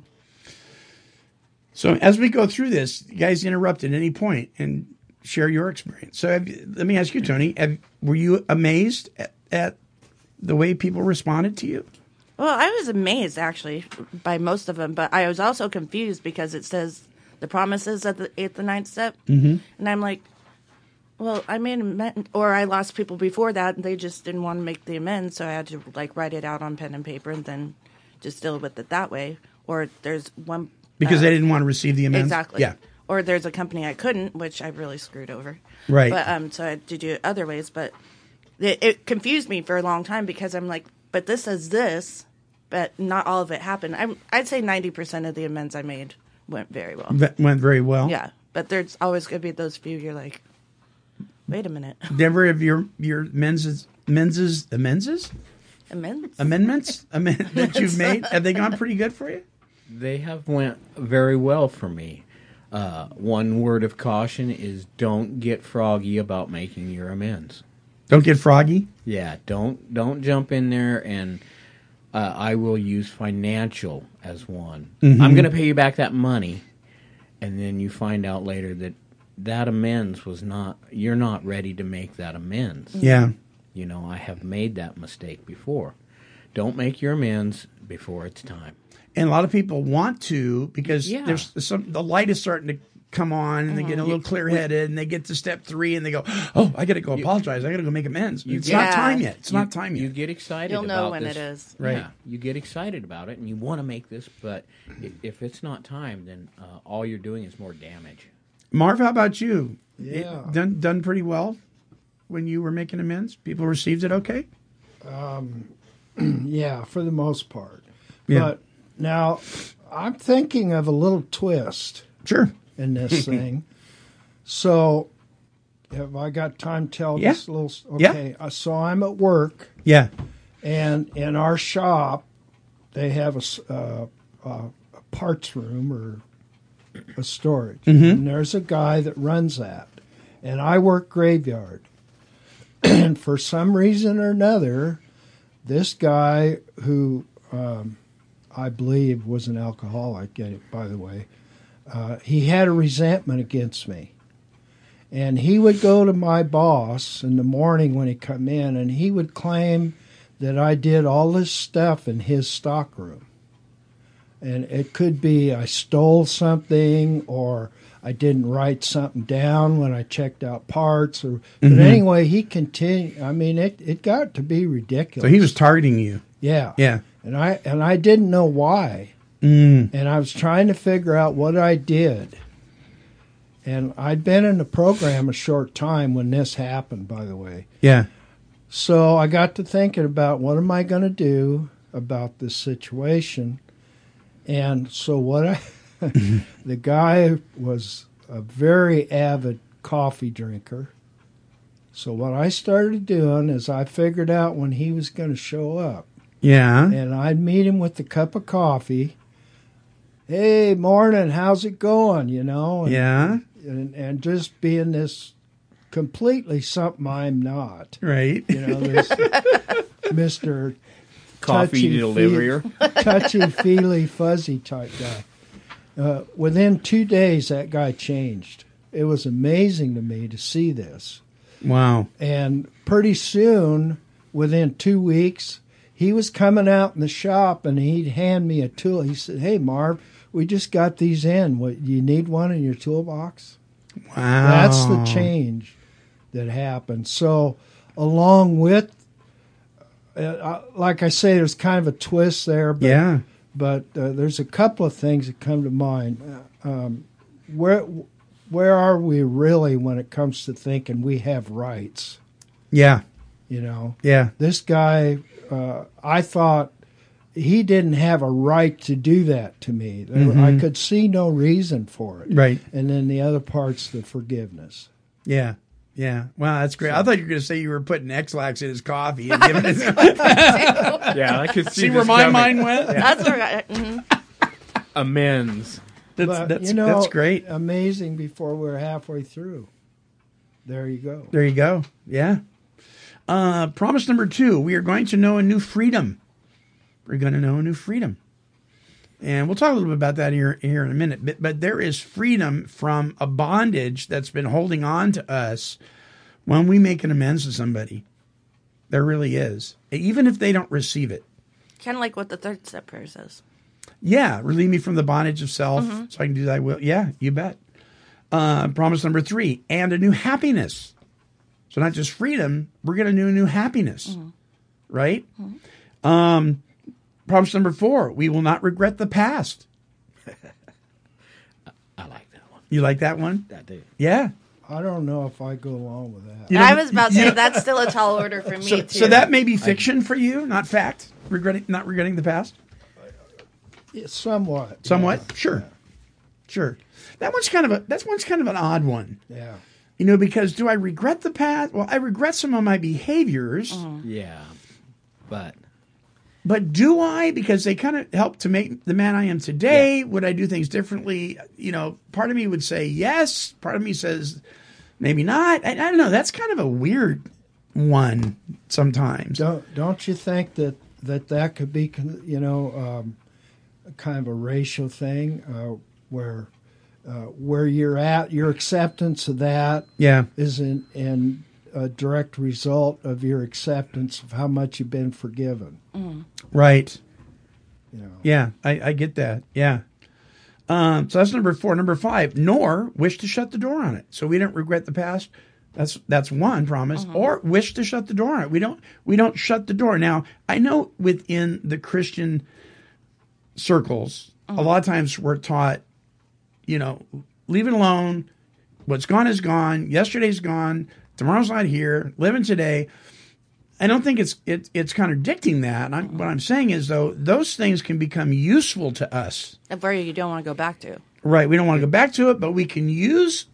So as we go through this, you guys interrupt at any point and share your experience. So have, you- let me ask you, Tony, have, were you amazed at, at the way people responded to you? Well, I was amazed actually by most of them, but I was also confused because it says the promises at the eighth and ninth step, Mhm. and I'm like, well, I made amend, or I lost people before that, and they just didn't want to make the amends, so I had to like write it out on pen and paper and then just deal with it that way. Or there's one Because uh, they didn't want to receive the amends? Exactly. Yeah. Or there's a company I couldn't, which I really screwed over. Right. But um, so I had to do it other ways. But it, it confused me for a long time because I'm like, but this says this, but not all of it happened. I'm, I'd say ninety percent of the amends I made went very well. That went very well. Yeah, but there's always gonna be those few. You're like, wait a minute, Denver, have your your men's men's amends amendments amendments amend, that you've made have they gone pretty good for you? They have went very well for me. Uh, one word of caution is don't get froggy about making your amends. Don't get froggy. Yeah, don't don't jump in there and uh, I will use financial as one. Mhm. I'm going to pay you back that money, and then you find out later that that amends was not. You're not ready to make that amends. Yeah. You know, I have made that mistake before. Don't make your amends before it's time. And a lot of people want to because Yeah. there's some the light is starting to come on and they get a Mhm. little clear headed and they get to step three and they go, Oh, I gotta go apologize. I gotta go make amends. You it's get- not time yet. It's you- not time yet. You get excited. You'll know when this. it is. Right. Yeah, you get excited about it, and you want to make this, but if it's not time, then uh, all you're doing is more damage. Marv, how about you? It Yeah. done done pretty well when you were making amends? People received it okay? Um, yeah, for the most part. Yeah. But now I'm thinking of a little twist. Sure. In this thing. So, have I got time to tell Yeah. this little? s- Yeah. Okay. uh, So I'm at work. Yeah. And in our shop, they have a, uh, uh, a parts room or a storage. Mhm. And there's a guy that runs that. And I work graveyard. and for some reason or another, this guy who um, I believe was an alcoholic, by the way, uh, he had a resentment against me. And he would go to my boss in the morning when he come in, and he would claim that I did all this stuff in his stockroom. And it could be I stole something or I didn't write something down when I checked out parts or but Mhm. anyway, he continued I mean it, it got to be ridiculous. So he was targeting you. Yeah. Yeah. And I and I didn't know why. Mm. And I was trying to figure out what I did. And I'd been in the program a short time when this happened, by the way. Yeah. So I got to thinking about what am I going to do about this situation. And so what I mm-hmm. the guy was a very avid coffee drinker. So what I started doing is I figured out when he was going to show up. Yeah. And I'd meet him with a cup of coffee. Hey, morning, how's it going? You know? And, Yeah. And, and just being this completely something I'm not. Right. You know, this Mr. Coffee deliverer. touchy feely fuzzy type guy. Uh, within two days, that guy changed. It was amazing to me to see this. Wow. And pretty soon, within two weeks, he was coming out in the shop and he'd hand me a tool. He said, Hey, Marv, we just got these in. What you need one in your toolbox? Wow. That's the change that happened. So, along with, uh, like I say, there's kind of a twist there. But, Yeah. But uh, there's a couple of things that come to mind. Um, where where are we really when it comes to thinking we have rights? Yeah. You know. Yeah. This guy, uh, I thought he didn't have a right to do that to me. There- I could see no reason for it. Right. And then the other part's the forgiveness. Yeah. Yeah. Wow, that's great. I thought you were going to say you were putting Ex-Lax in his coffee and giving it. Yeah, I could see See where this my coming. mind went. That's where I, mhm. Amends. That's But, that's, you know, that's great. Amazing before we're halfway through. There you go. There you go. Yeah. Uh, promise number two: we are going to know a new freedom. We're going to know a new freedom, and we'll talk a little bit about that here here in a minute. But, but there is freedom from a bondage that's been holding on to us when we make an amends to somebody. There really is, even if they don't receive it. kind of like what the third step prayer says. Yeah, relieve me from the bondage of self Mhm. so I can do thy will. Yeah, you bet. Uh, promise number three, and a new happiness. So not just freedom, we're going to do a new happiness, right? Um, promise number four, we will not regret the past. I like that one. You like that one? That do. Yeah. I don't know if I go along with that. You I was about to say don't- that's still a tall order for me So, too. so that may be fiction for you, not fact. Regretting, not regretting the past. Yeah, somewhat. Somewhat, sure, sure. That one's kind of a that one's kind of an odd one. Yeah. You know, because do I regret the past? Well, I regret some of my behaviors, Yeah, but but do I? Because they kind of help to make the man I am today. Would I do things differently? You know, part of me would say yes. Part of me says maybe not. I, I don't know. That's kind of a weird one sometimes. Don't don't you think that that that could be you know um, kind of a racial thing uh, where uh, where you're at your acceptance of that Yeah. is in, in a direct result of your acceptance of how much you've been forgiven. Mm. Right. You know. Yeah, I, I get that. Yeah. Um, so that's number four. Number five, nor wish to shut the door on it. So we don't regret the past. That's that's one promise. Mm-hmm. Or wish to shut the door on it. We don't we don't shut the door. Now I know within the Christian circles, a mm-hmm. lot of times we're taught, you know, leave it alone. What's gone is gone. Yesterday's gone. Tomorrow's not here. Living today. I don't think it's it, it's contradicting that. And I'm, what I'm saying is though those things can become useful to us. And where you don't want to go back to. Right. We don't want to go back to it, but we can use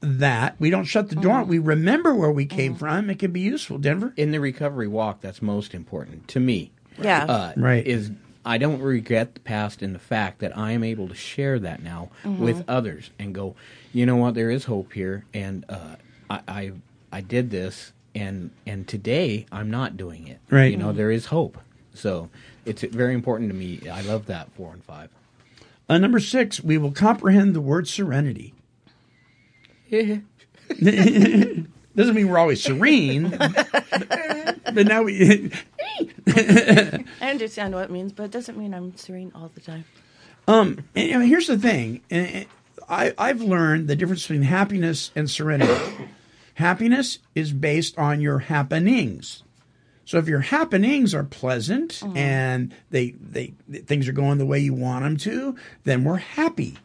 that. We don't shut the door. We remember where we came from. It can be useful. Denver. in the recovery walk, that's most important to me. Yeah. Uh, Right. Is I don't regret the past and the fact that I am able to share that now with others and go, you know what, there is hope here, and uh, I, I I did this, and and today I'm not doing it. Right. You know, there is hope. So it's very important to me. I love that four and five. Uh, number six, we will comprehend the word serenity. Doesn't mean we're always serene, but now we. I understand what it means, but it doesn't mean I'm serene all the time. Um, and, and here's the thing. And- and I, I've learned the difference between happiness and serenity. Happiness is based on your happenings. So if your happenings are pleasant and they, they things are going the way you want them to, then we're happy.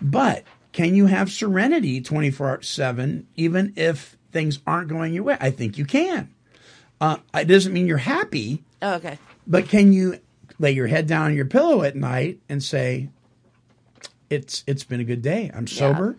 But can you have serenity 24 7 even if things aren't going your way? I think you can. Uh, it doesn't mean you're happy, Oh, okay. but can you lay your head down on your pillow at night and say, "It's it's been a good day. I'm sober.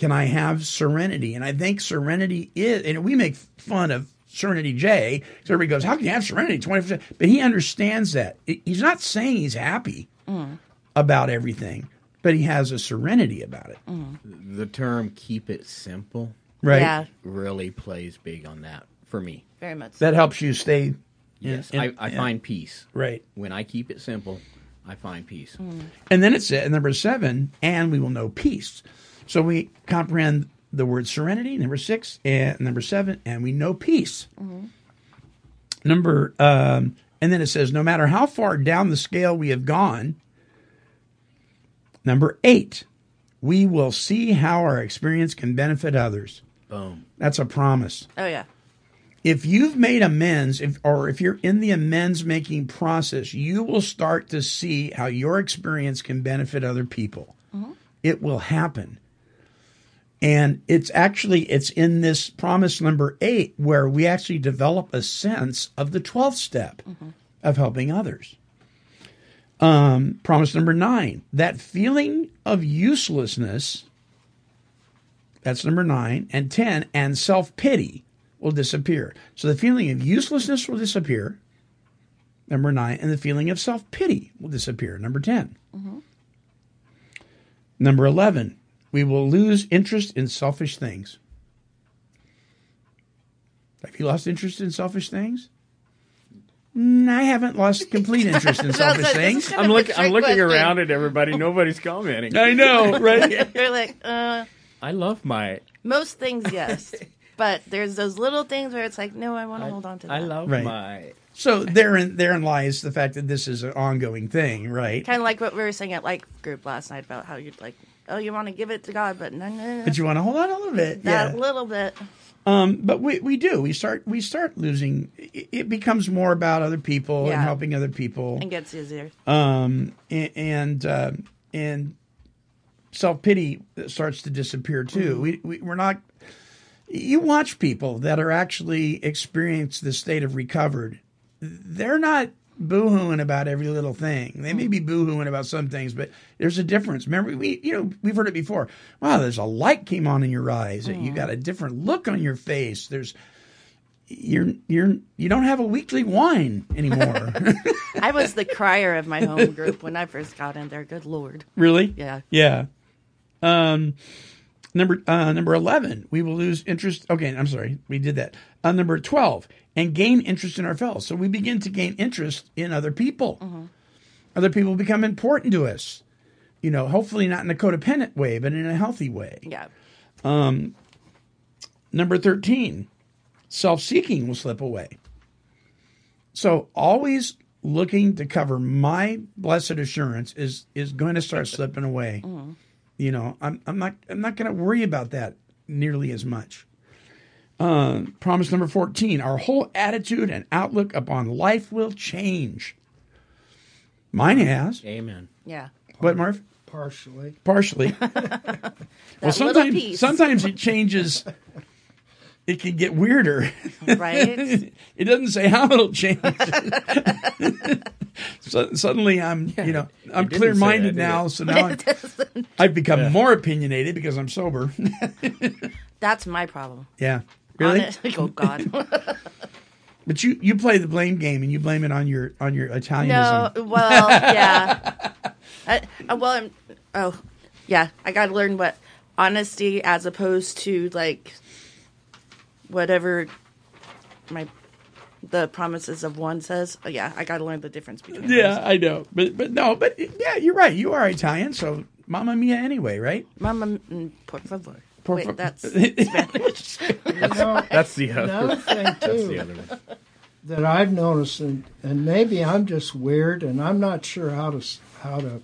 Can I have serenity?" And I think serenity is, and we make fun of Serenity J. So everybody goes, "How can you have serenity 24 But he understands that. He's not saying he's happy mm. about everything, but he has a serenity about it. Mm. The term "keep it simple" Right. Yeah, really plays big on that for me. very much. That helps you stay. in- Yes, in- I, I yeah. find peace. Right. When I keep it simple, I find peace. Mm. And then it's it said, number seven, and we will know peace. So we comprehend the word serenity, number six, and number seven, and we know peace. Number, um, and then it says, no matter how far down the scale we have gone, Number eight, we will see how our experience can benefit others. Boom. That's a promise. Oh yeah. If you've made amends, if, or if you're in the amends making process, you will start to see how your experience can benefit other people. It will happen. And it's actually it's in this promise number 8 where we actually develop a sense of the 12th step of helping others. Um, promise number 9, that feeling of uselessness that's number 9 and 10 and self-pity will disappear. So the feeling of uselessness will disappear. Number 9 and the feeling of self-pity will disappear. Number 10. Number 11, we will lose interest in selfish things. Have you lost interest in selfish things? Mm, I haven't lost complete interest in selfish like, things. I'm, look, I'm looking question. around at everybody. Nobody's commenting. I know, right? You're like, uh, I love my. most things, yes. but there's those little things where it's like, no, I want to hold on to that. I love Right. my. So therein therein lies the fact that this is an ongoing thing, right? Kind of like what we were saying at like group last night about how you'd like, oh, you want to give it to God, but no, no, no, But you want to hold on a little bit, that yeah. little bit. Um, but we, we do. We start we start losing. It becomes more about other people Yeah. and helping other people. and gets easier. um, a- and uh, and self pity starts to disappear too. We, we we're not. You watch people that are actually experience the state of recovered. They're not boohooing about every little thing. They may be boohooing about some things, but there's a difference. Remember, we you know we've heard it before. Wow, there's a light came on in your eyes. You got a different look on your face. There's you're you're you don't have a weekly whine anymore. I was the crier of my home group when I first got in there. Good lord. Really? Yeah. Yeah. Um, number uh, number eleven, we will lose interest. Okay, I'm sorry, we did that. Uh, number twelve, and gain interest in our fellows. So we begin to gain interest in other people. Other people become important to us. You know, hopefully not in a codependent way, but in a healthy way. Yeah. Um, number 13, self seeking will slip away. So always looking to cover my blessed assurance is is going to start slipping away. You know, I'm I'm not I'm not going to worry about that nearly as much. Uh, promise number 14, our whole attitude and outlook upon life will change. Mine has. Amen. Yeah. What, Marv? Partially. Partially. well, sometimes piece. sometimes it changes. It can get weirder. Right? it doesn't say how it'll change. so, suddenly, I'm you know I'm clear minded that, now. So now I'm, I've become more opinionated because I'm sober. That's my problem. yeah, really. Honest- oh God. But you you play the blame game and you blame it on your on your Italianism. no. Well, yeah. I, uh, well, I'm, oh, yeah. I got to learn what honesty as opposed to like whatever my the promises of one says. Oh, yeah, I got to learn the difference between. Yeah, those. I know, but but no, but yeah, you're right. You are Italian, so Mamma Mia anyway, right? Mama, mm, por favor. Por Wait, that's Spanish. You know, That's the other. another thing That's too the other one. that I've noticed, and, and maybe I'm just weird, and I'm not sure how to how to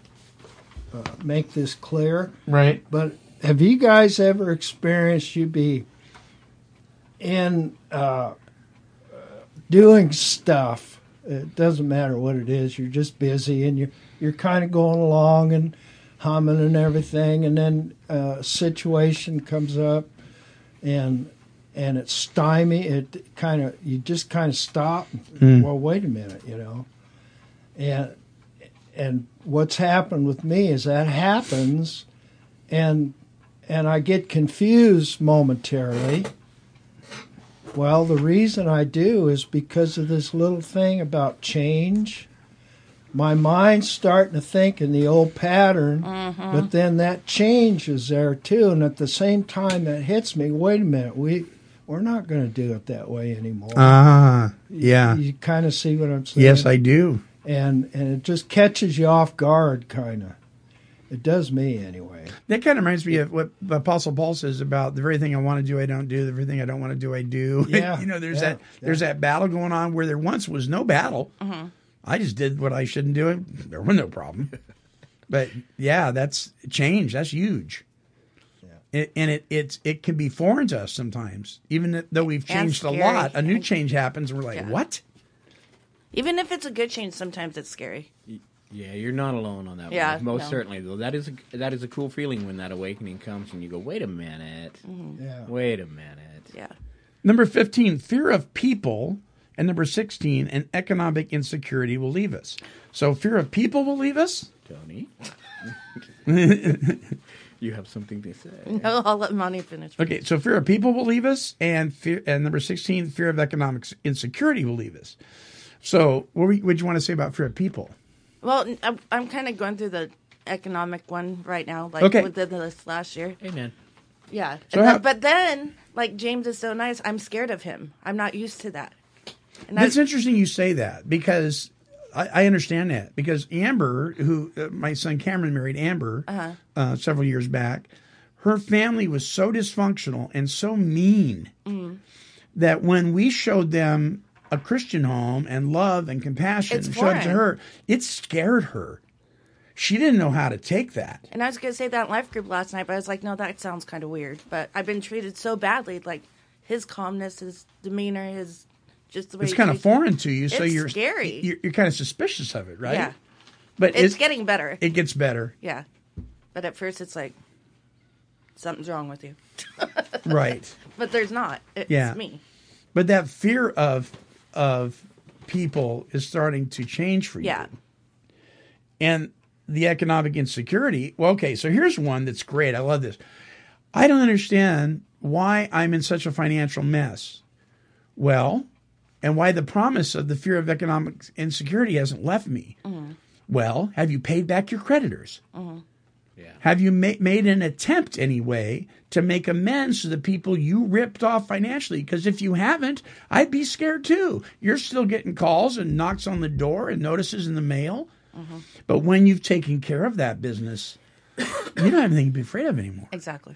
uh, make this clear. Right. But have you guys ever experienced you be in uh, doing stuff? It doesn't matter what it is. You're just busy, and you're you're kind of going along and humming and everything, and then a situation comes up, and and it's stymie. It kind of you just kind of stop. Mm. Well, wait a minute, you know, and and what's happened with me is that happens, and and I get confused momentarily. Well, the reason I do is because of this little thing about change. My mind's starting to think in the old pattern, but then that change is there too. And at the same time, that hits me. Wait a minute, we we're not going to do it that way anymore. Ah, yeah. You kind of see what I'm saying? Yes, I do. and and it just catches you off guard, kind of. It does me anyway. That kind of reminds me of what Apostle Paul says about the very thing I want to do, I don't do. The very thing I don't want to do, I do. Yeah, you know, there's yeah, that there's that battle going on where there once was no battle. I just did what I shouldn't do. There was no problem. But yeah, that's change. That's huge. It, and it it's it can be foreign to us sometimes, even though we've changed a lot. A new change happens, and we're like, Yeah. "What?" Even if it's a good change, sometimes it's scary. Yeah, you're not alone on that. Yeah, one. most no. certainly though. That is a, that is a cool feeling when that awakening comes and you go, "Wait a minute, mm-hmm. Yeah. wait a minute." Yeah. Number fifteen, fear of people, and number sixteen, and economic insecurity will leave us. So, fear of people will leave us. Tony, you have something to say. No, I'll let Monty finish. Okay, so fear of people will leave us, and fear, and number sixteen, fear of economic insecurity will leave us. So, what would you want to say about fear of people? Well, n- I'm, I'm kind of going through the economic one right now, like Okay. within this last year. Amen. Yeah. So And how- then- but then, like James is so nice, I'm scared of him. I'm not used to that. And That's I, interesting you say that because I, I understand that because Amber, who uh, my son Cameron married Amber Uh-huh. uh, several years back, her family was so dysfunctional and so mean Mm. that when we showed them a Christian home and love and compassion and showed it to her, it scared her. She didn't know how to take that. and I was going to say that in life group last night, but I was like, no, that sounds kind of weird. But I've been treated so badly, like his calmness, his demeanor, his just the way It's kind of foreign to you, so It's you're scary. You're, you're kind of suspicious of it, right? Yeah. But It's it- getting better. It gets better, yeah. But at first, it's like something's wrong with you. right? But there's not. It's Yeah. me. But that fear of of people is starting to change for you. Yeah. And the economic insecurity. Well, okay, so here's one that's great. I love this. I don't understand why I'm in such a financial mess. Well, and why the promise of the fear of economic insecurity hasn't left me. Mm-hmm. Well, have you paid back your creditors? Mm-hmm. Have you ma- made an attempt anyway to make amends to the people you ripped off financially? Because if you haven't, I'd be scared too. You're still getting calls and knocks on the door and notices in the mail. Mm-hmm. But when you've taken care of that business, you don't have anything to be afraid of anymore. Exactly.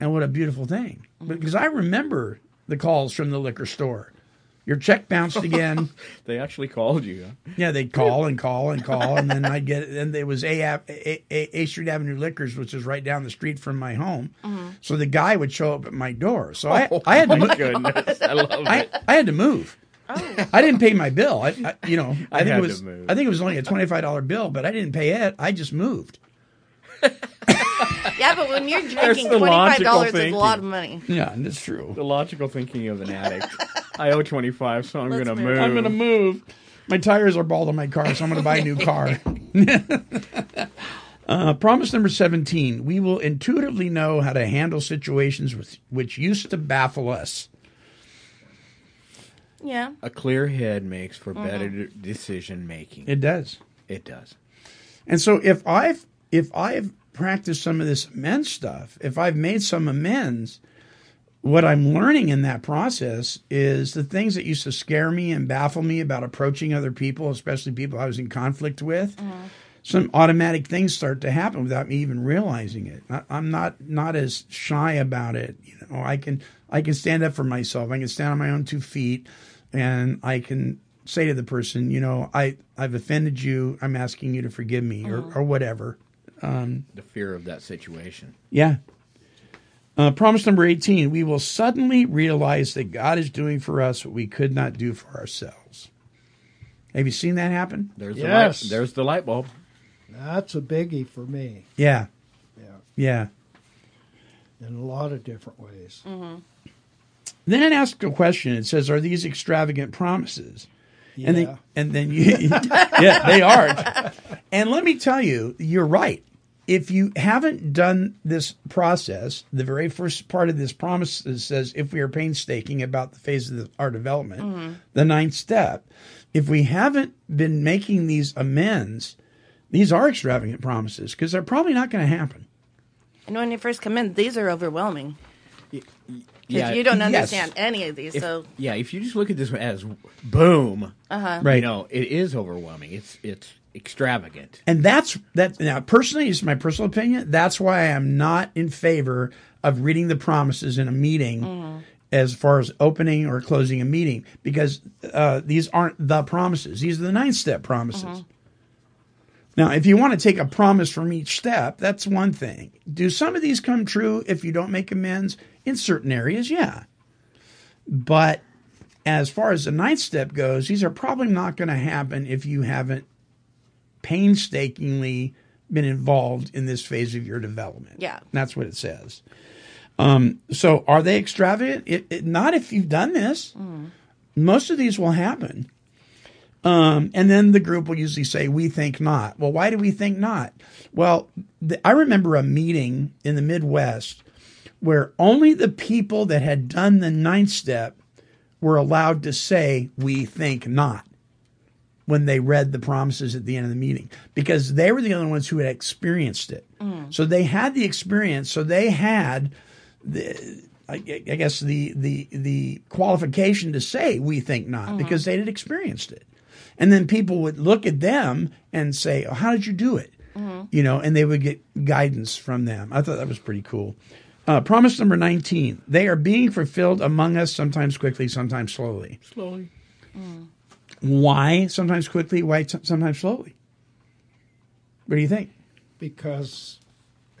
And what a beautiful thing. Because I remember the calls from the liquor store. Your check bounced again. They actually called you. Huh? Yeah, they'd call and call and call, and then I'd get. And there was A, A, A, A Street Avenue Liquors, which is right down the street from my home. Mm-hmm. So the guy would show up at my door. So I, Oh, I had to. Move. My mo- goodness. I love I, it. I had to move. Oh. I didn't pay my bill. I, I you know, I, I think had it was. I think it was only a twenty five dollar bill, but I didn't pay it. I just moved. Yeah, but when you're drinking, twenty five dollars is a lot of money. Yeah, that's true. The logical thinking of an addict. I owe twenty five, so I'm Let's gonna move. move. I'm going to move. My tires are bald on my car, so I'm going to buy a new car. uh, promise number 17 we will intuitively know how to handle situations with, which used to baffle us. Yeah. A clear head makes for Mm-hmm. better decision making. It does. It does. And so if I've if I've practiced some of this amends stuff, if I've made some amends, what I'm learning in that process is the things that used to scare me and baffle me about approaching other people, especially people I was in conflict with. Some automatic things start to happen without me even realizing it. I, I'm not not as shy about it. You know, I can I can stand up for myself. I can stand on my own two feet, and I can say to the person, you know, I I've offended you. I'm asking you to forgive me, or or whatever. Um, The fear of that situation. yeah. Uh, promise number 18 we will suddenly realize that God is doing for us what we could not do for ourselves. Have you seen that happen? There's Yes. the light, there's the light bulb. That's a biggie for me. Yeah. Yeah. Yeah. In a lot of different ways. Then it asks a question. It says, Are these extravagant promises? And Yeah. then, and then you, yeah, they are. And let me tell you, you're right. If you haven't done this process, the very first part of this promise says, if we are painstaking about the phase of the, our development, the ninth step, if we haven't been making these amends, these are extravagant promises because they're probably not going to happen. And when you first come in, these are overwhelming. Because Yeah, you don't yes. understand any of these. If- so yeah, if you just look at this as boom, Uh-huh. Right. You know, it is overwhelming. It's it's extravagant. And that's that. Now, personally, it's my personal opinion. That's why I am not in favor of reading the promises in a meeting, as far as opening or closing a meeting, because uh, these aren't the promises. These are the nine step promises. Now, if you want to take a promise from each step, that's one thing. Do some of these come true if you don't make amends? In certain areas, yeah. But as far as the ninth step goes, these are probably not going to happen if you haven't painstakingly been involved in this phase of your development. Yeah. That's what it says. Um, so are they extravagant? It, it, not if you've done this. Most of these will happen. Um, and then the group will usually say, We think not. Well, why do we think not? Well, the, I remember a meeting in the Midwest where only the people that had done the ninth step were allowed to say, We think not when they read the promises at the end of the meeting because they were the only ones who had experienced it. Mm. So they had the experience. So they had the, I, I guess the the the qualification to say we think not mm-hmm. because they had experienced it. And then people would look at them and say, oh, "How did you do it?" Mm-hmm. You know, and they would get guidance from them. I thought that was pretty cool. Uh, promise number nineteen: They are being fulfilled among us, sometimes quickly, sometimes slowly. Slowly. Mm. Why? Sometimes quickly. Why? Sometimes slowly. What do you think? because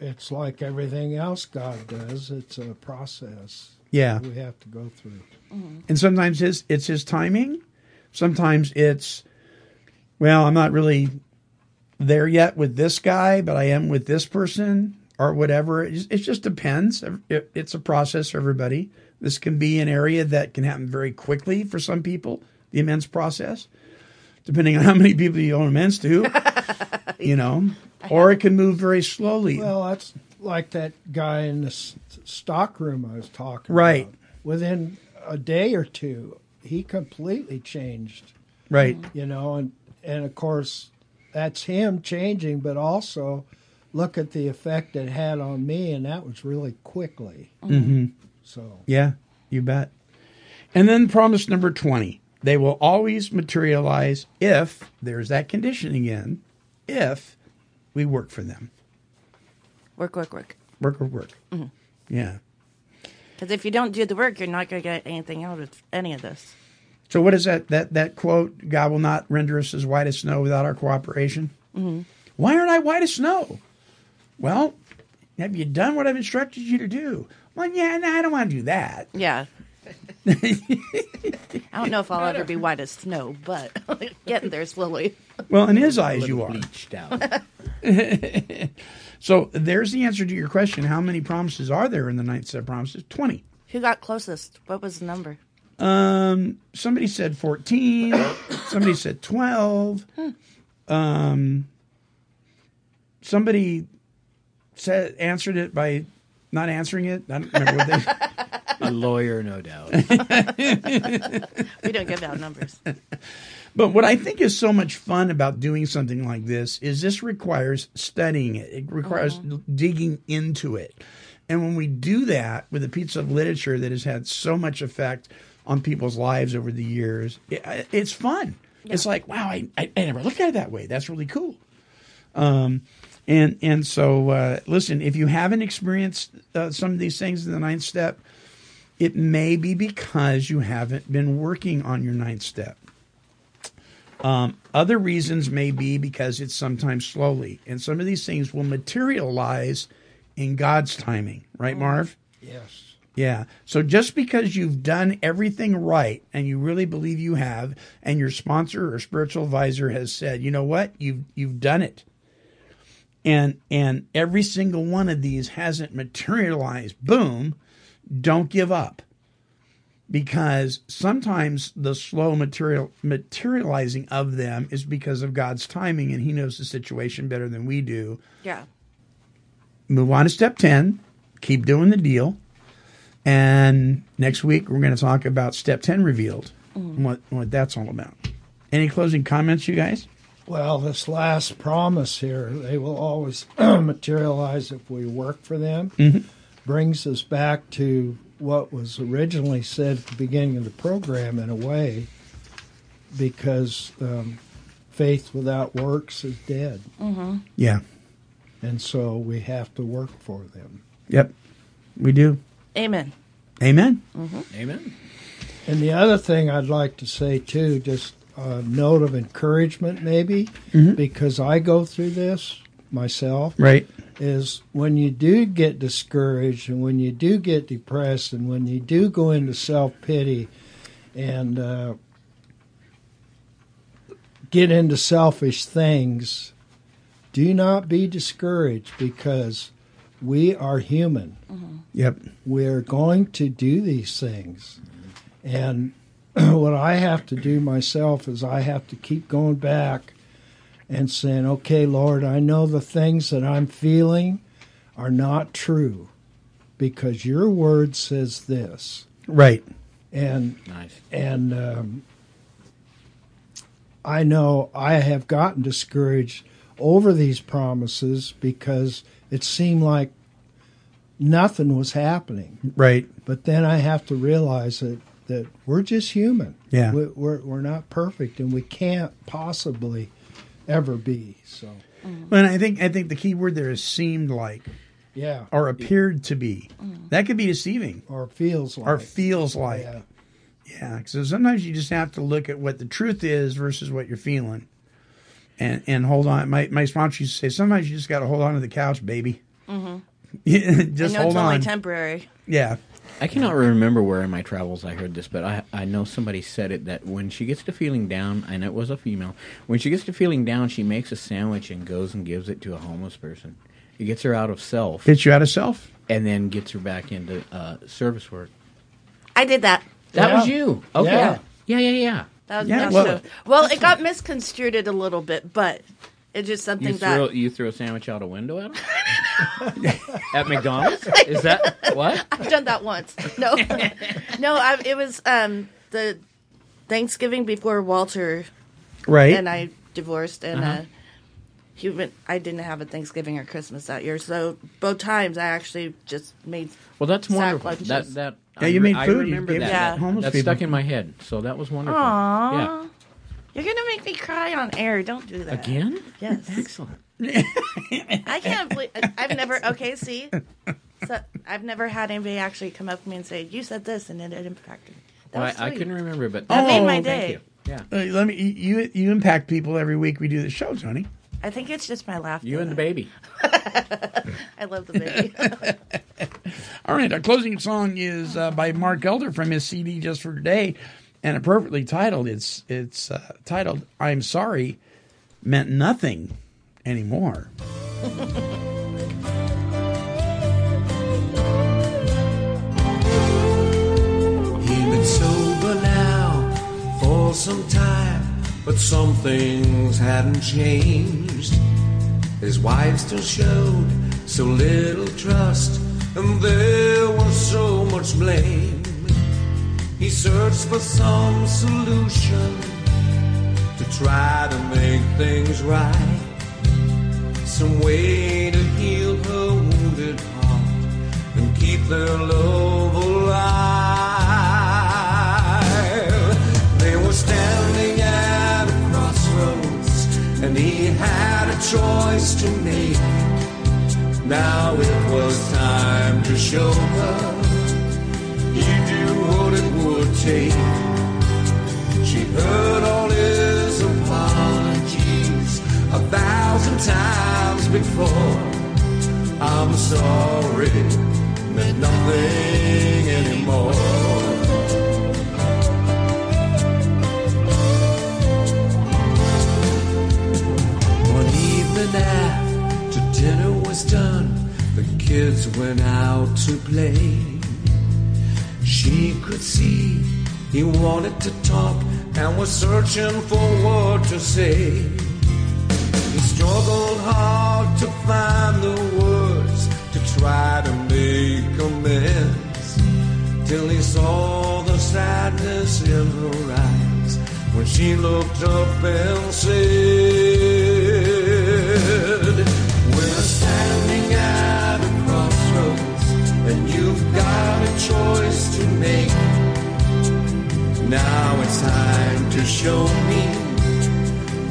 it's like everything else God does. It's a process. Yeah. we have to go through. Mm-hmm. And sometimes his it's his timing. Sometimes it's well, I'm not really there yet with this guy, but I am with this person or whatever. It just, it just depends. It, it's a process for everybody. This can be an area that can happen very quickly for some people. The amends process, depending on how many people you owe amends to, you know, or it can move very slowly. Well, that's like that guy in the s- stock room I was talking about. Right. about. Within a day or two, he completely changed. Right. You know, and and of course that's him changing, but also look at the effect it had on me, and that was really quickly. hmm So Yeah, you bet. And then promise number 20 they will always materialize if, there's that condition again, if we work for them. Work, work, work. Work, work, work. Mhm. Yeah. Because if you don't do the work, you're not going to get anything out of any of this. So, what is that, that, that quote? God will not render us as white as snow without our cooperation. hmm Why aren't I white as snow? Well, have you done what I've instructed you to do? Well, yeah, no, I don't want to do that. Yeah. I don't know if I'll ever be white as snow, but getting there slowly. Well, in his eyes, you are. Bleached out. so there's the answer to your question. How many promises are there in the ninth set of promises? 20. Who got closest? What was the number? Um, somebody said 14. somebody said 12. Um, somebody said answered it by not answering it. I don't remember what they. A lawyer, no doubt. We don't give out numbers. But what I think is so much fun about doing something like this is this requires studying it. It requires digging into it. And when we do that with a piece of literature that has had so much effect on people's lives over the years, it, it's fun. It's like, wow, I, I, I never looked at it that way. That's really cool. Um, and and so uh, listen, if you haven't experienced uh, some of these things in the ninth step, it may be because you haven't been working on your ninth step. Um, other reasons may be because it's sometimes slowly, and some of these things will materialize in God's timing, right, Marv? yes, Yeah. So just because you've done everything right and you really believe you have, and your sponsor or spiritual advisor has said, you know what, you've you've done it. And and every single one of these hasn't materialized. Boom, don't give up. Because sometimes the slow material materializing of them is because of God's timing and he knows the situation better than we do Yeah. move on to step 10 keep doing the deal and next week we're going to talk about step 10 revealed Mm. and what, what that's all about any closing comments you guys Well, this last promise here, they will always materialize if we work for them, Mhm. brings us back to what was originally said at the beginning of the program in a way, because um, faith without works is dead. Mm-hmm. yeah And so we have to work for them. yep we do Amen. amen Mm-hmm. Amen. And the other thing I'd like to say too, just a note of encouragement, maybe, Mhm. because I go through this myself. Right. Is when you do get discouraged and when you do get depressed and when you do go into self pity and uh, get into selfish things, do not be discouraged because we are human. Yep. We're going to do these things. And what I have to do myself is I have to keep going back and saying, okay, Lord, I know the things that I'm feeling are not true because your word says this. Right. And Nice. and um, I know I have gotten discouraged over these promises because it seemed like nothing was happening. Right. But then I have to realize that, that we're just human. Yeah. We, we're, we're not perfect and we can't possibly ever be. So, And I think I think the key word there is seemed like, yeah. or appeared to be. That could be deceiving, Or feels like. or feels like. Yeah. Yeah. So sometimes you just have to look at what the truth is versus what you're feeling, and and hold on. My my sponsor used to say sometimes you just got to hold on to the couch, baby. Mm-hmm. Yeah, I just know hold it's only on. temporary. yeah. I cannot remember where in my travels I heard this, but I I know somebody said it that when she gets to feeling down, and it was a female, when she gets to feeling down, she makes a sandwich and goes and gives it to a homeless person. It gets her out of self, Gets you out of self. and then gets her back into uh, service work. I did that. That Yeah. was you. Okay. Yeah. Yeah, yeah, yeah. That was Yeah, yeah, well- well, it got misconstrued a little bit, but it's just something You that you throw a sandwich out a window at him at McDonald's. Is that what? I've done that once. No, no, I, it was um, the Thanksgiving before Walter Right. and I divorced, and Uh-huh. uh, he went. I didn't have a Thanksgiving or Christmas that year, so both times I actually just made. Well, that's sack wonderful. lunches. That that Yeah, I you made I food. You remember gave that. it to That- homeless That's people. stuck in my head. So that was wonderful. Aww. Yeah. You're gonna make me cry on air. Don't do that Again? Yes. Excellent. I can't believe I've never. Okay, see, so I've never had anybody actually come up to me and say, "You said this," and it, it impacted me. That Well, was I, I sweet. couldn't remember, but That made Oh, my thank day. you. Yeah. Uh, let me. You you impact people every week we do the show, Tony. I think it's just my laughter. You and the baby. I love the baby. All right, our closing song is uh, by Mark Elder from his CD Just for Today, and appropriately titled. It's it's uh, titled "I'm Sorry," meant nothing anymore. He'd been sober now for some time, but some things hadn't changed. His wife still showed so little trust, and there was so much blame. He searched for some solution to try to make things right. Some way to heal her wounded heart and keep their love alive. They were standing at a crossroads, and he had a choice to make. Now it was time to show her take. She heard all his apologies a thousand times before. I'm sorry, meant nothing anymore. One evening after dinner was done, the kids went out to play. She could see he wanted to talk and was searching for what to say. He struggled hard to find the words to try to make amends till he saw the sadness in her eyes when she looked up and said, We're standing at a crossroads and you've got a choice to make. Now it's time to show me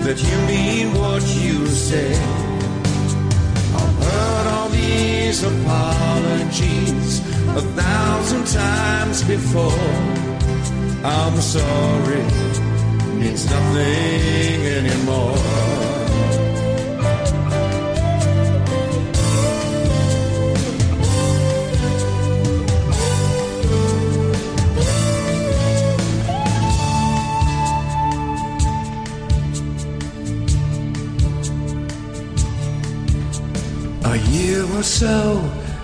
that you mean what you say. I've heard all these apologies a thousand times before. I'm sorry, means nothing anymore.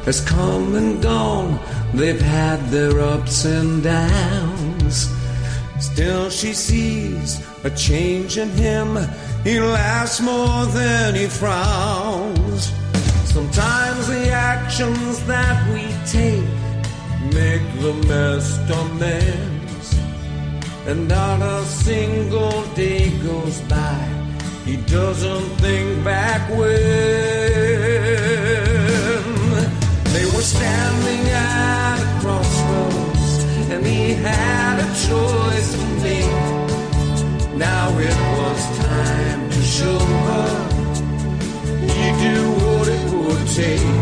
Has come and gone. They've had their ups and downs. Still, she sees a change in him. He laughs more than he frowns. Sometimes the actions that we take make the best amends. And not a single day goes by. He doesn't think back were standing at a crossroads and he had a choice to make. Now it was time to show her he'd do what it would take.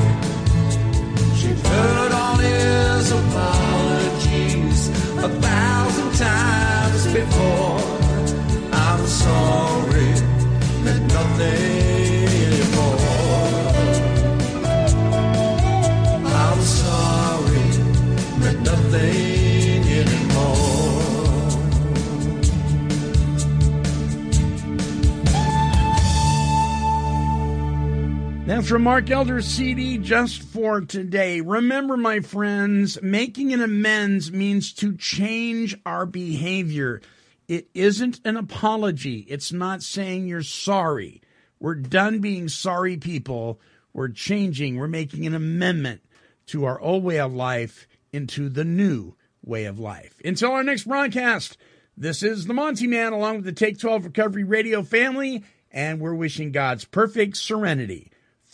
She'd heard all his apologies a thousand times before. I'm sorry, meant nothing That's from Mark Elder's CD just for today. Remember, my friends, making an amends means to change our behavior. It isn't an apology. It's not saying you're sorry. We're done being sorry people. We're changing. We're making an amendment to our old way of life into the new way of life. Until our next broadcast, this is the Monty Man along with the Take 12 Recovery Radio family, and we're wishing God's perfect serenity